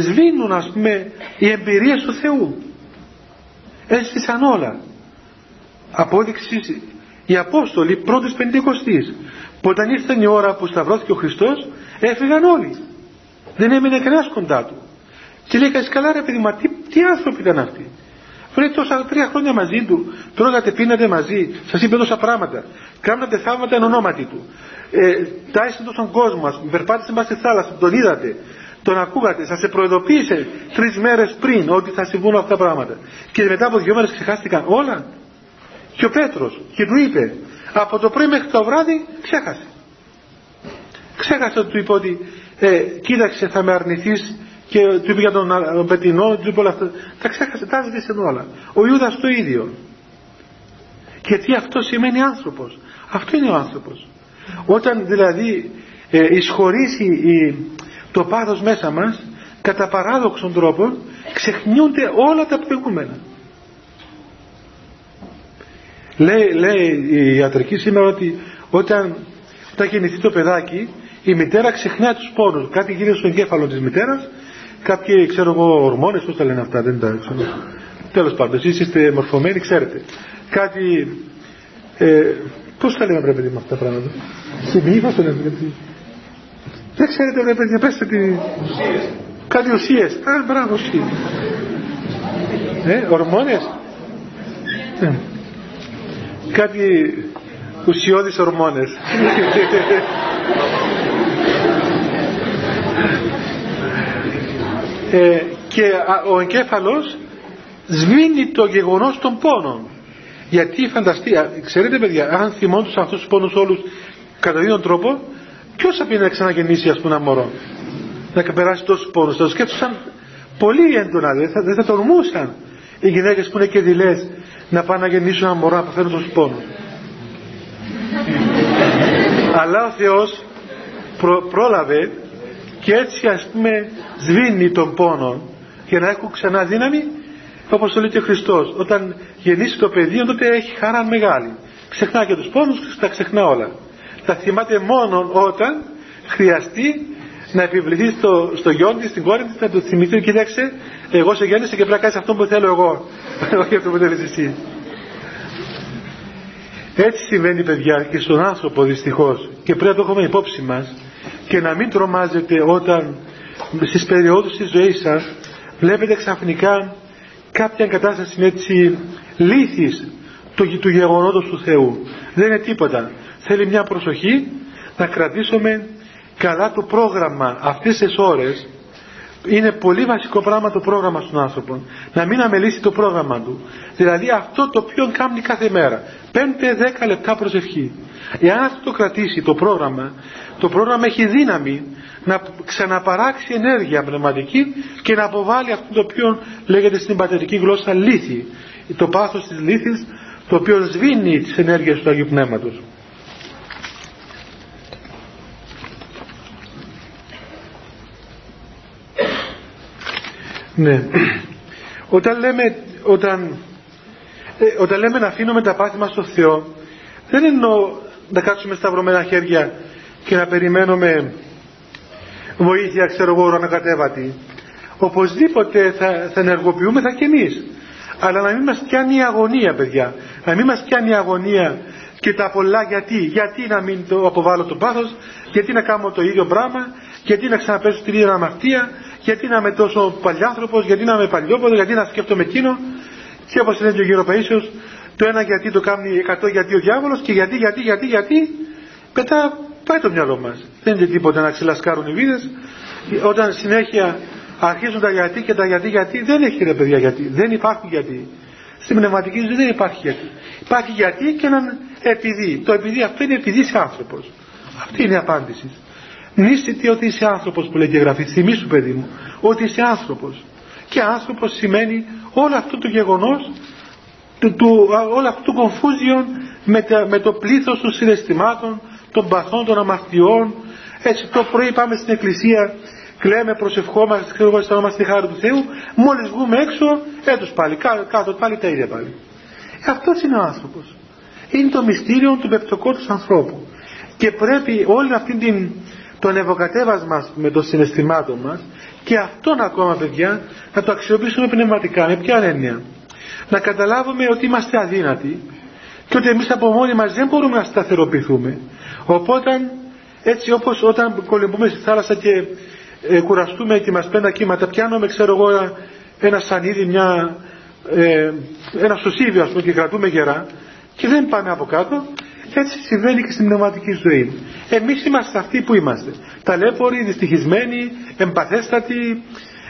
σβήνουν ας πούμε οι εμπειρίες του Θεού έσβησαν όλα απόδειξη οι Απόστολοι πρώτης Πεντηκοστής που όταν ήρθε η ώρα που σταυρώθηκε ο Χριστός έφυγαν όλοι δεν έμεινε κανένας κοντά του και λέει καλά ρε παιδί μα τι, τι άνθρωποι ήταν αυτοί; Βρε τόσα τρία χρόνια μαζί του, τρώγατε, πίνατε μαζί, σας είπε τόσα πράγματα. Κάνατε θαύματα εν ονόματι του. Ε, τάισε τον κόσμο, ας πούμε, περπάτησε μέσα στη θάλασσα, τον είδατε, τον ακούγατε, σας προειδοποίησε τρεις μέρες πριν ότι θα συμβούν αυτά τα πράγματα. Και μετά από δύο μέρες ξεχάστηκαν όλα. Και ο Πέτρος, και του είπε, από το πρωί μέχρι το βράδυ ξέχασε. Ξέχασε ότι του είπε ότι ε, κοίταξε θα με αρνηθείς και του είπε για τον, τον Πετινό, του είπε όλα αυτά. Τα ξέχασε, τα σβήσε όλα. Ο Ιούδας το ίδιο. Γιατί αυτό σημαίνει άνθρωπος. Αυτό είναι ο άνθρωπος. Όταν δηλαδή ε, εισχωρήσει η, το πάθος μέσα μας, κατά παράδοξον τρόπο, ξεχνιούνται όλα τα προηγούμενα. Λέει, λέει η ιατρική σήμερα ότι όταν, όταν γεννηθεί το παιδάκι, η μητέρα ξεχνά τους πόνους. Κάτι γίνεται στο εγκέφαλο της μητέρας κάποιοι ξέρω εγώ ορμόνες πώς τα λένε αυτά δεν τα ξέρω τέλος πάντων εσείς είστε μορφωμένοι ξέρετε κάτι ε, πώς τα λένε πρέπει με αυτά τα πράγματα χημική πώς τα λένε δεν ξέρετε ρε παιδιά πέστε τι κάτι ουσίες. Α μπράβο ουσίες. Ε, ορμόνες. Ε. κάτι ουσιώδεις ορμόνες. Ε, και ο εγκέφαλος σβήνει το γεγονός των πόνων. Γιατί φανταστεί, ξέρετε παιδιά αν θυμόντουσαν αυτούς τους πόνους όλους κατά δύο τρόπο ποιος θα πει να ξαναγεννήσει ας πούμε ένα μωρό; Να περάσει τόσους πόνους. Θα το σκέφτουσαν πολύ έντονα δεν θα, δεν θα τολμούσαν οι γυναίκες που είναι και δειλές να πάνε να γεννήσουν ένα μωρό να παθαίνουν τόσους πόνους. Αλλά ο Θεός πρόλαβε και έτσι ας πούμε σβήνει τον πόνο για να έχουν ξανά δύναμη όπως το λέει και ο Χριστός. Όταν γεννήσει το παιδί τότε έχει χαρά μεγάλη. Ξεχνά και τους πόνους τα ξεχνά όλα τα θυμάται μόνο όταν χρειαστεί να επιβληθεί στο, στο γιο της, στην κόρη της, να του θυμηθεί, κοίταξε, εγώ σε γέννησα και πρέπει να κάνεις αυτό που θέλω εγώ, όχι αυτό που θέλεις εσύ. Έτσι συμβαίνει παιδιά και στον άνθρωπο δυστυχώς και πρέπει να το έχουμε υπόψη μας και να μην τρομάζετε όταν στις περιόδους της ζωής σας βλέπετε ξαφνικά κάποια κατάσταση έτσι λύθης του, του γεγονότος του Θεού. Δεν είναι τίποτα. Θέλει μια προσοχή να κρατήσουμε καλά το πρόγραμμα αυτές τις ώρες είναι πολύ βασικό πράγμα το πρόγραμμα στον άνθρωπο. Να μην αμελήσει το πρόγραμμα του. Δηλαδή αυτό το οποίο κάνει κάθε μέρα. 5-10 λεπτά προσευχή. Εάν αυτό το κρατήσει το πρόγραμμα, το πρόγραμμα έχει δύναμη να ξαναπαράξει ενέργεια πνευματική και να αποβάλει αυτό το οποίο λέγεται στην πατερική γλώσσα λύθη. Το πάθος της λύθης το οποίο σβήνει τις ενέργειες του Αγίου Πνεύματος. Ναι. Όταν λέμε, όταν, ε, όταν λέμε να αφήνουμε τα πάθη μας στο Θεό, δεν εννοώ να κάτσουμε σταυρωμένα χέρια και να περιμένουμε βοήθεια, ξέρω εγώ, ανακατέβατη. Οπωσδήποτε θα, θα ενεργοποιούμε θα και εμείς. Αλλά να μην μας πιάνει η αγωνία, παιδιά. Να μην μας πιάνει η αγωνία και τα πολλά γιατί. Γιατί να μην το αποβάλω το πάθος, γιατί να κάνω το ίδιο πράγμα, γιατί να ξαναπέσω την ίδια αμαρτία, γιατί να είμαι τόσο παλιάνθρωπος, γιατί να είμαι παλιόποδος, γιατί να σκέφτομαι εκείνο. Και όπως είναι και ο γύρος το ένα γιατί το κάνει εκατό γιατί ο διάβολος και γιατί, γιατί, γιατί, γιατί, μετά πάει το μυαλό μας. Δεν είναι τίποτα να ξυλασκάρουν οι βίδες. Όταν συνέχεια αρχίζουν τα γιατί και τα γιατί, γιατί, δεν έχει ρε παιδιά γιατί. Δεν υπάρχουν γιατί. Στην πνευματική ζωή δεν υπάρχει γιατί. Υπάρχει γιατί και έναν επειδή. Το επειδή αυτό είναι επειδή είσαι άνθρωπος. Αυτή είναι η απάντηση. Νίστητη ότι είσαι άνθρωπος που λέει και γραφή. Θυμήσου παιδί μου ότι είσαι άνθρωπος. Και άνθρωπος σημαίνει όλο αυτό το γεγονός του, του, όλο αυτό το confusion με, με το πλήθος των συναισθημάτων, των παθών, των αμαρτιών. Έτσι το πρωί πάμε στην εκκλησία, κλαίμε, προσευχόμαστε, ξέρω αισθανόμαστε τη χάρη του Θεού, μόλις βγούμε έξω, έτος πάλι, κάτω, πάλι τα ίδια πάλι. Ε, αυτός είναι ο άνθρωπος. Είναι το μυστήριο του πεπτοκότους ανθρώπου. Και πρέπει όλη αυτή την, το ευωκατέβασμα με το συναισθημάτων μας και αυτόν ακόμα παιδιά να το αξιοποιήσουμε πνευματικά. Με ποια έννοια; Να καταλάβουμε ότι είμαστε αδύνατοι και ότι εμείς από μόνοι μας δεν μπορούμε να σταθεροποιηθούμε. Οπότε έτσι όπως όταν κολυμπούμε στη θάλασσα και ε, κουραστούμε και μας πέντε κύματα πιάνουμε ξέρω εγώ ένα, ένα σανίδι, μια, ε, ένα σωσίδιο ας πούμε και κρατούμε γερά και δεν πάμε από κάτω έτσι συμβαίνει και στην πνευματική ζωή. Εμείς είμαστε αυτοί που είμαστε. Ταλέποροι, δυστυχισμένοι, εμπαθέστατοι,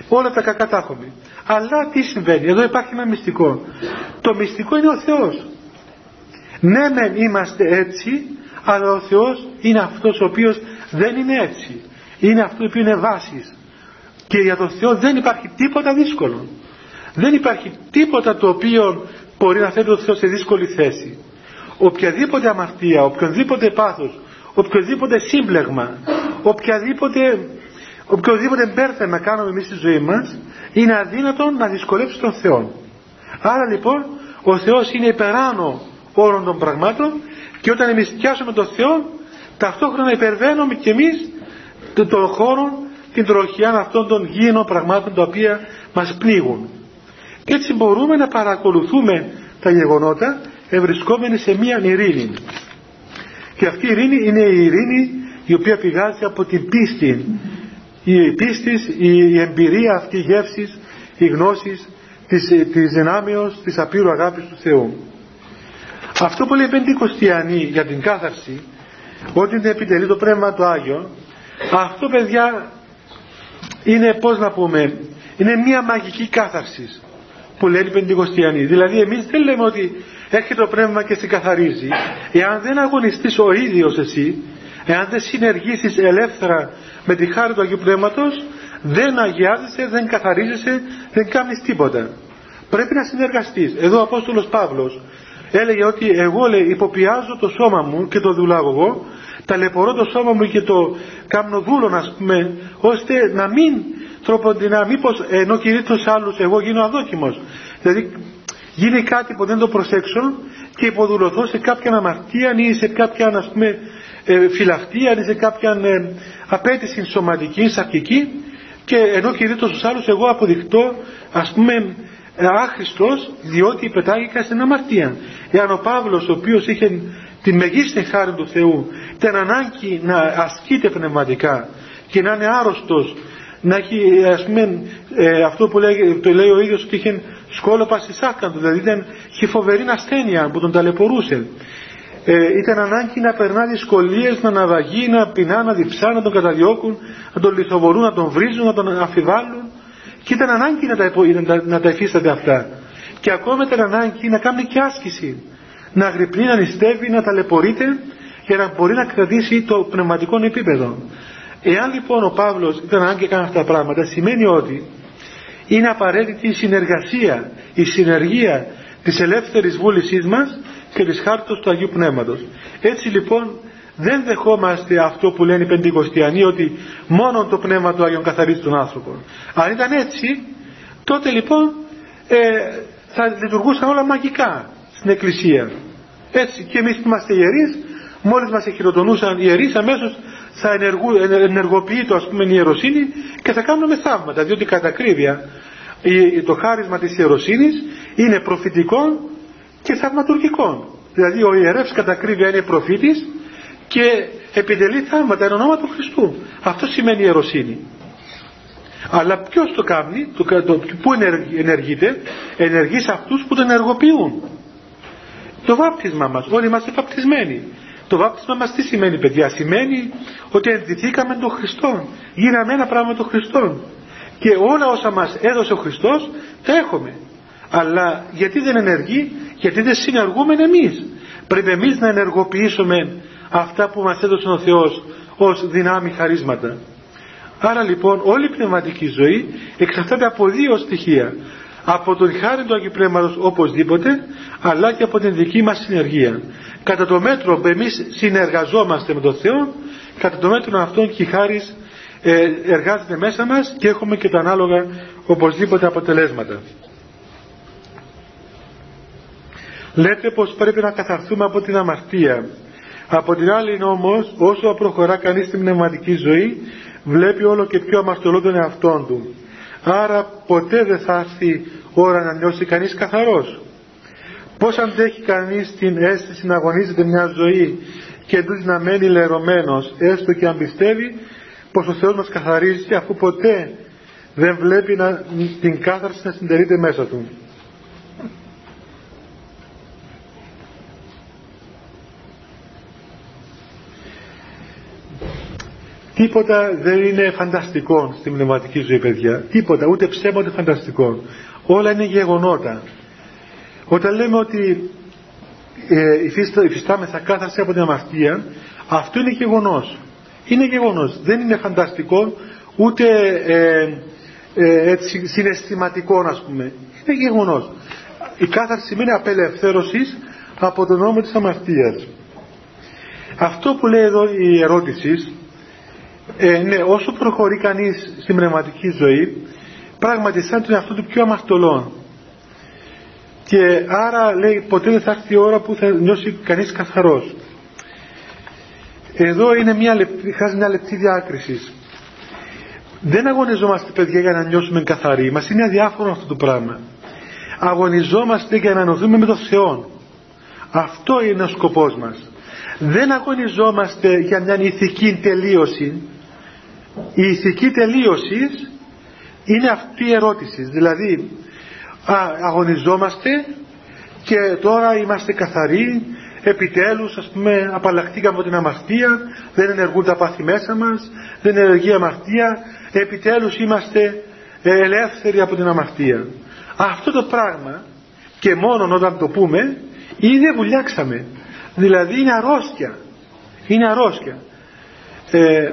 όλα τα κακά τα έχουμε. Αλλά τι συμβαίνει, εδώ υπάρχει ένα μυστικό. Το μυστικό είναι ο Θεός. Ναι μεν είμαστε έτσι, αλλά ο Θεός είναι αυτός ο οποίος δεν είναι έτσι. Είναι αυτό που είναι βάσης. Και για τον Θεό δεν υπάρχει τίποτα δύσκολο. Δεν υπάρχει τίποτα το οποίο μπορεί να θέτει τον Θεός σε δύσκολη θέση οποιαδήποτε αμαρτία, οποιοδήποτε πάθος, οποιοδήποτε σύμπλεγμα, οποιαδήποτε, οποιοδήποτε μπέρθεμα κάνουμε εμείς στη ζωή μας, είναι αδύνατο να δυσκολεύσει τον Θεό. Άρα λοιπόν ο Θεός είναι υπεράνω όλων των πραγμάτων και όταν εμείς πιάσουμε τον Θεό, ταυτόχρονα υπερβαίνουμε και εμείς τον χώρο, την τροχιά αυτών των γήινων πραγμάτων τα οποία μας πνίγουν. Και έτσι μπορούμε να παρακολουθούμε τα γεγονότα ευρισκόμενοι σε μία ειρήνη. Και αυτή η ειρήνη είναι η ειρήνη η οποία πηγάζει από την πίστη. Η πίστης, η εμπειρία αυτή η γεύσης, η γνώσης της, της δυνάμεως, της απείρου αγάπης του Θεού. Αυτό που λέει Πεντηκοστιανή για την κάθαρση, ότι είναι επιτελεί το Πνεύμα του Άγιο, αυτό παιδιά είναι πώς να πούμε, είναι μια μαγική κάθαρση που λένε οι Πεντηκοστιανοί. Δηλαδή εμείς δεν λέμε ότι έρχεται το πνεύμα και σε καθαρίζει. Εάν δεν αγωνιστείς ο ίδιος εσύ, εάν δεν συνεργήσεις ελεύθερα με τη χάρη του Αγίου Πνεύματος, δεν αγιάζεσαι, δεν καθαρίζεσαι, δεν κάνεις τίποτα. Πρέπει να συνεργαστείς. Εδώ ο Απόστολος Παύλος έλεγε ότι εγώ λέει υποποιάζω το σώμα μου και το δουλάγω εγώ, ταλαιπωρώ το σώμα μου και το κάνω δούλο ας πούμε, ώστε να μην τροποντινά, μήπως ενώ κηρύττω άλλους εγώ γίνω αδόκιμος. Δηλαδή γίνει κάτι που δεν το προσέξω και υποδουλωθώ σε κάποια αμαρτία ή σε κάποια ας πούμε ε, φιλαυτία ή σε κάποια ε, απέτηση σωματική, σαρκική και ενώ κηρύττω στους άλλους εγώ αποδεικτώ ας πούμε ε, άχρηστος διότι πετάγηκα στην αμαρτία. Εάν ο Παύλος ο οποίος είχε την μεγίστη χάρη του Θεού ήταν ανάγκη να ασκείται πνευματικά και να είναι άρρωστος να έχει ας πούμε ε, αυτό που λέει, το λέει ο ίδιος ότι είχε σκόλοπα στη σάρκα του δηλαδή ήταν, είχε φοβερή ασθένεια που τον ταλαιπωρούσε ε, ήταν ανάγκη να περνά δυσκολίες, να αναβαγεί, να πεινά, να διψά, να τον καταδιώκουν, να τον λιθοβορούν, να τον βρίζουν, να τον αφιβάλλουν. Και ήταν ανάγκη να τα, να, να τα εφίσταται αυτά. Και ακόμα ήταν ανάγκη να κάνει και άσκηση. Να αγρυπνεί, να νηστεύει, να ταλαιπωρείται για να μπορεί να κρατήσει το πνευματικό επίπεδο. Εάν λοιπόν ο Παύλος ήταν ανάγκη να κάνει αυτά τα πράγματα, σημαίνει ότι είναι απαραίτητη η συνεργασία, η συνεργία της ελεύθερης βούλησής μας και της χάρτος του Αγίου Πνεύματος. Έτσι λοιπόν δεν δεχόμαστε αυτό που λένε οι Πεντηκοστιανοί ότι μόνο το Πνεύμα του Άγιον καθαρίζει τον άνθρωπο. Αν ήταν έτσι, τότε λοιπόν ε, θα λειτουργούσαν όλα μαγικά στην Εκκλησία. Έτσι και εμείς που είμαστε ιερείς, μόλις μας εχειροτονούσαν οι ιερείς αμέσως θα ενεργού, ενεργοποιεί το ας πούμε η ιεροσύνη και θα κάνουμε θαύματα διότι κατά ακρίβεια το χάρισμα της ιεροσύνης είναι προφητικό και θαυματουργικό δηλαδή ο ιερεύς κατά ακρίβεια είναι προφήτης και επιτελεί θαύματα εν ονόμα του Χριστού αυτό σημαίνει ιεροσύνη αλλά ποιος το κάνει, το, το, πού ενεργείται, ενεργεί σε αυτούς που τον ενεργοποιούν. Το βάπτισμα μας, όλοι είμαστε βαπτισμένοι. Το βάπτισμα μας τι σημαίνει παιδιά, σημαίνει ότι ενδυθήκαμε τον Χριστό, γίναμε ένα πράγμα με τον Χριστό και όλα όσα μας έδωσε ο Χριστός τα έχουμε. Αλλά γιατί δεν ενεργεί, γιατί δεν συνεργούμε εμείς. Πρέπει εμείς να ενεργοποιήσουμε αυτά που μας έδωσε ο Θεός ως δυνάμει χαρίσματα. Άρα λοιπόν όλη η πνευματική ζωή εξαρτάται από δύο στοιχεία. Από τον χάρη του Αγίου Πνεύματος οπωσδήποτε αλλά και από την δική μας συνεργία κατά το μέτρο που εμείς συνεργαζόμαστε με τον Θεό κατά το μέτρο αυτόν και η χάρις ε, εργάζεται μέσα μας και έχουμε και τα ανάλογα οπωσδήποτε αποτελέσματα. Λέτε πως πρέπει να καθαρθούμε από την αμαρτία. Από την άλλη όμως όσο προχωρά κανείς στην πνευματική ζωή βλέπει όλο και πιο αμαρτωλό τον εαυτόν του άρα ποτέ δεν θα έρθει ώρα να νιώσει κανείς καθαρός. Πως αντέχει κανείς την αίσθηση να αγωνίζεται μια ζωή και εντούτοις να μένει λερωμένος έστω και αν πιστεύει πως ο Θεός μας καθαρίζει αφού ποτέ δεν βλέπει να, την κάθαρση να συντερείται μέσα του Τίποτα δεν είναι φανταστικό στην πνευματική ζωή, παιδιά. Τίποτα, ούτε ψέμα ούτε φανταστικό. Όλα είναι γεγονότα. Όταν λέμε ότι ε, υφιστάμεθα κάθαρση από την αμαρτία, αυτό είναι γεγονός. Είναι γεγονός. Δεν είναι φανταστικό, ούτε ε, ε, έτσι, συναισθηματικό, ας πούμε. Είναι γεγονός. Η κάθαρση σημαίνει απελευθέρωσης από τον νόμο της αμαρτίας. Αυτό που λέει εδώ η ερώτηση ε, ναι, όσο προχωρεί κανείς στην πνευματική ζωή, πράγματι σαν τον εαυτό του πιο αμαρτωλό. Και άρα λέει ποτέ δεν θα έρθει η ώρα που θα νιώσει κανείς καθαρός. Εδώ είναι μια λεπτή, χάζει μια λεπτή διάκρισης. Δεν αγωνιζόμαστε παιδιά για να νιώσουμε καθαροί. Μας είναι αδιάφορο αυτό το πράγμα. Αγωνιζόμαστε για να ενωθούμε με τον Θεό. Αυτό είναι ο σκοπός μας. Δεν αγωνιζόμαστε για μια ηθική τελείωση η ηθική τελείωσης είναι αυτή η ερώτηση. Δηλαδή α, αγωνιζόμαστε και τώρα είμαστε καθαροί επιτέλους ας πούμε απαλλαχτήκαμε από την αμαρτία δεν ενεργούν τα πάθη μέσα μας δεν ενεργεί αμαρτία επιτέλους είμαστε ελεύθεροι από την αμαρτία. Αυτό το πράγμα και μόνο όταν το πούμε ήδη βουλιάξαμε. Δηλαδή είναι αρρώστια. Είναι αρρώστια. Ε,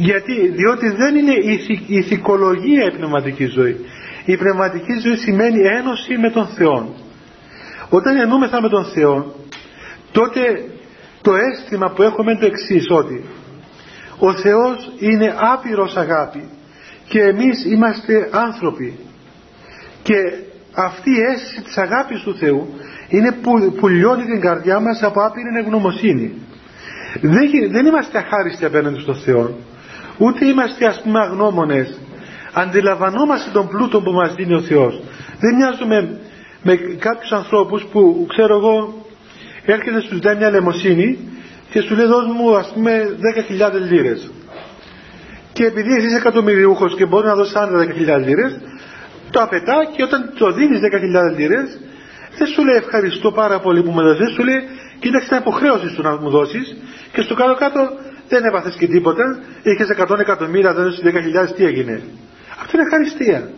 γιατί, διότι δεν είναι η ηθικολογία η πνευματική ζωή. Η πνευματική ζωή σημαίνει ένωση με τον Θεό. Όταν ενούμεθα με τον Θεό, τότε το αίσθημα που έχουμε είναι το εξής ότι ο Θεός είναι άπειρος αγάπη και εμείς είμαστε άνθρωποι και αυτή η αίσθηση της αγάπης του Θεού είναι που, που λιώνει την καρδιά μας από άπειρη ευγνωμοσύνη. Δεν, δεν είμαστε αχάριστοι απέναντι στον Θεό ούτε είμαστε ας πούμε αγνώμονες. Αντιλαμβανόμαστε τον πλούτο που μας δίνει ο Θεός. Δεν μοιάζουμε με κάποιους ανθρώπους που ξέρω εγώ έρχεται στους δάει μια λαιμοσύνη και σου λέει δώσ' μου ας πούμε 10.000 λίρες και επειδή εσύ είσαι εκατομμυριούχος και μπορείς να δώσεις άλλα 10.000 λίρες το απαιτά και όταν το δίνεις 10.000 λίρες δεν σου λέει ευχαριστώ πάρα πολύ που με δώσεις σου λέει κοίταξε την υποχρέωση σου να μου δώσεις και στο κάτω κάτω δεν έπαθες και τίποτα, είχες 100 εκατομμύρια, δεν έδωσες 10.000, τι έγινε; Αυτό είναι ευχαριστία.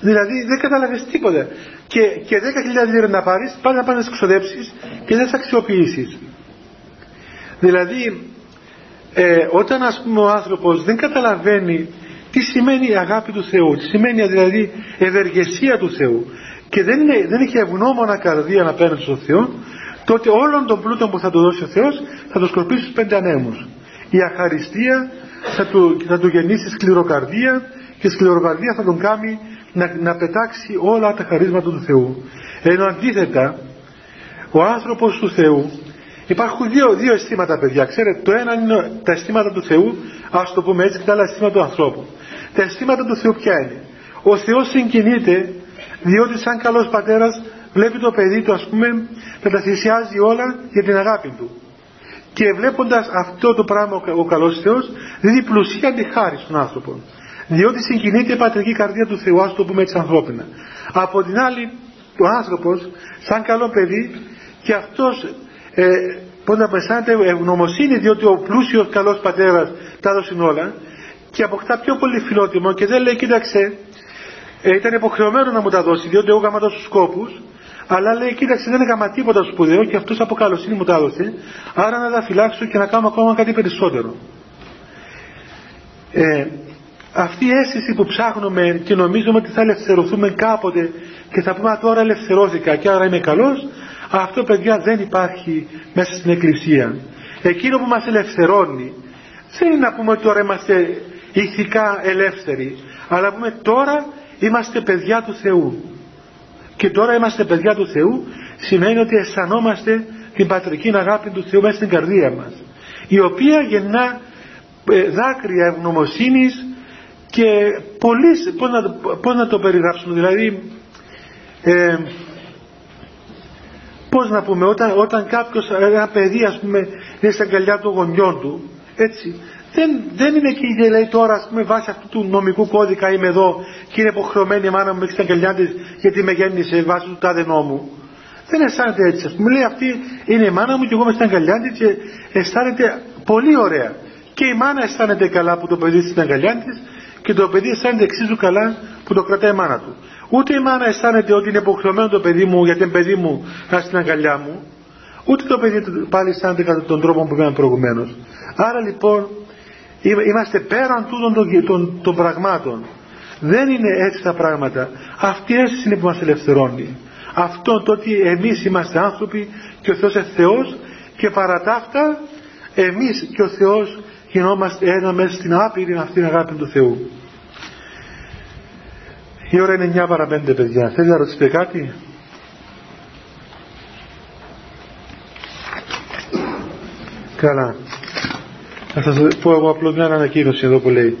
Δηλαδή δεν κατάλαβες τίποτα. Και, και 10.000 λίρες να πάρεις, πάνε να πάνε να ξοδέψεις και δεν θα αξιοποιήσεις. Δηλαδή, ε, όταν ας πούμε ο άνθρωπος δεν καταλαβαίνει τι σημαίνει η αγάπη του Θεού, τι σημαίνει δηλαδή ευεργεσία του Θεού και δεν, είναι, δεν έχει ευγνώμονα καρδία απέναντι στον Θεό, τότε όλων των πλούτων που θα του δώσει ο Θεός θα το σκορπίσει στους πέντε ανέμους. Η αχαριστία θα του, θα του γεννήσει σκληροκαρδία και η σκληροκαρδία θα τον κάνει να, να πετάξει όλα τα χαρίσματα του Θεού. Ενώ αντίθετα, ο άνθρωπος του Θεού, υπάρχουν δύο, δύο αισθήματα παιδιά, ξέρετε, το ένα είναι τα αισθήματα του Θεού, ας το πούμε έτσι, και τα άλλα αισθήματα του ανθρώπου. Τα αισθήματα του Θεού ποια είναι; Ο Θεός συγκινείται διότι σαν καλός πατέρας βλέπει το παιδί του ας πούμε να τα θυσιάζει όλα για την αγάπη του. Και βλέποντας αυτό το πράγμα ο καλός Θεός δίνει πλουσία τη χάρη στον άνθρωπο. Διότι συγκινείται η πατρική καρδία του Θεού ας το πούμε έτσι ανθρώπινα. Από την άλλη ο άνθρωπος σαν καλό παιδί και αυτός ε, πώς να αισθάνεται ευγνωμοσύνη διότι ο πλούσιος καλός πατέρας τα έδωσε όλα και αποκτά πιο πολύ φιλότιμο και δεν λέει κοίταξε ε, ήταν υποχρεωμένο να μου τα δώσει διότι εγώ έκανα τόσους σκόπους αλλά λέει κοίταξε δεν έκανα τίποτα σπουδαίο και αυτός από καλοσύνη μου τα έδωσε. Άρα να τα φυλάξω και να κάνω ακόμα κάτι περισσότερο. Ε, αυτή η αίσθηση που ψάχνουμε και νομίζουμε ότι θα ελευθερωθούμε κάποτε και θα πούμε τώρα ελευθερώθηκα και άρα είμαι καλός αυτό παιδιά δεν υπάρχει μέσα στην Εκκλησία. Εκείνο που μας ελευθερώνει δεν είναι να πούμε ότι τώρα είμαστε ηθικά ελεύθεροι αλλά πούμε τώρα είμαστε παιδιά του Θεού και τώρα είμαστε παιδιά του Θεού σημαίνει ότι αισθανόμαστε την πατρική αγάπη του Θεού μέσα στην καρδία μας η οποία γεννά ε, δάκρυα ευγνωμοσύνης και πολύ, πώς να, πώς να το περιγράψουμε δηλαδή ε, πώς να πούμε όταν, όταν κάποιος ένα παιδί ας πούμε είναι στα αγκαλιά του γονιών του έτσι δεν, δεν είναι εκεί και λέει τώρα ας πούμε βάσει αυτού του νομικού κώδικα είμαι εδώ και είναι υποχρεωμένη η μάνα μου έχει στα αγκαλιά της γιατί με γέννησε βάσει του τάδε νόμου δεν αισθάνεται έτσι. Μου λέει αυτή είναι η μάνα μου και εγώ είμαι στην αγκαλιά της και αισθάνεται πολύ ωραία. Και η μάνα αισθάνεται καλά που το παιδί στην αγκαλιά της και το παιδί αισθάνεται εξίσου καλά που το κρατάει η μάνα του. Ούτε η μάνα αισθάνεται ότι είναι υποχρεωμένο το παιδί μου γιατί είναι παιδί μου να στην αγκαλιά μου. Ούτε το παιδί πάλι αισθάνεται κατά τον τρόπο που είπαμε προηγουμένως. Άρα λοιπόν είμαστε πέραν τούτων των, των, των πραγμάτων. Δεν είναι έτσι τα πράγματα. Αυτή η αίσθηση είναι που μας ελευθερώνει. Αυτό το ότι εμείς είμαστε άνθρωποι και ο Θεός είναι Θεός και παρά τα αυτά εμείς και ο Θεός γινόμαστε ένα μέσα στην άπειρη αυτή αγάπη του Θεού. Η ώρα είναι 9 παρα 5 παιδιά. Θέλεις να ρωτήσετε κάτι; Καλά. Θα σας πω εγώ απλώς μια ανακοίνωση εδώ που λέει.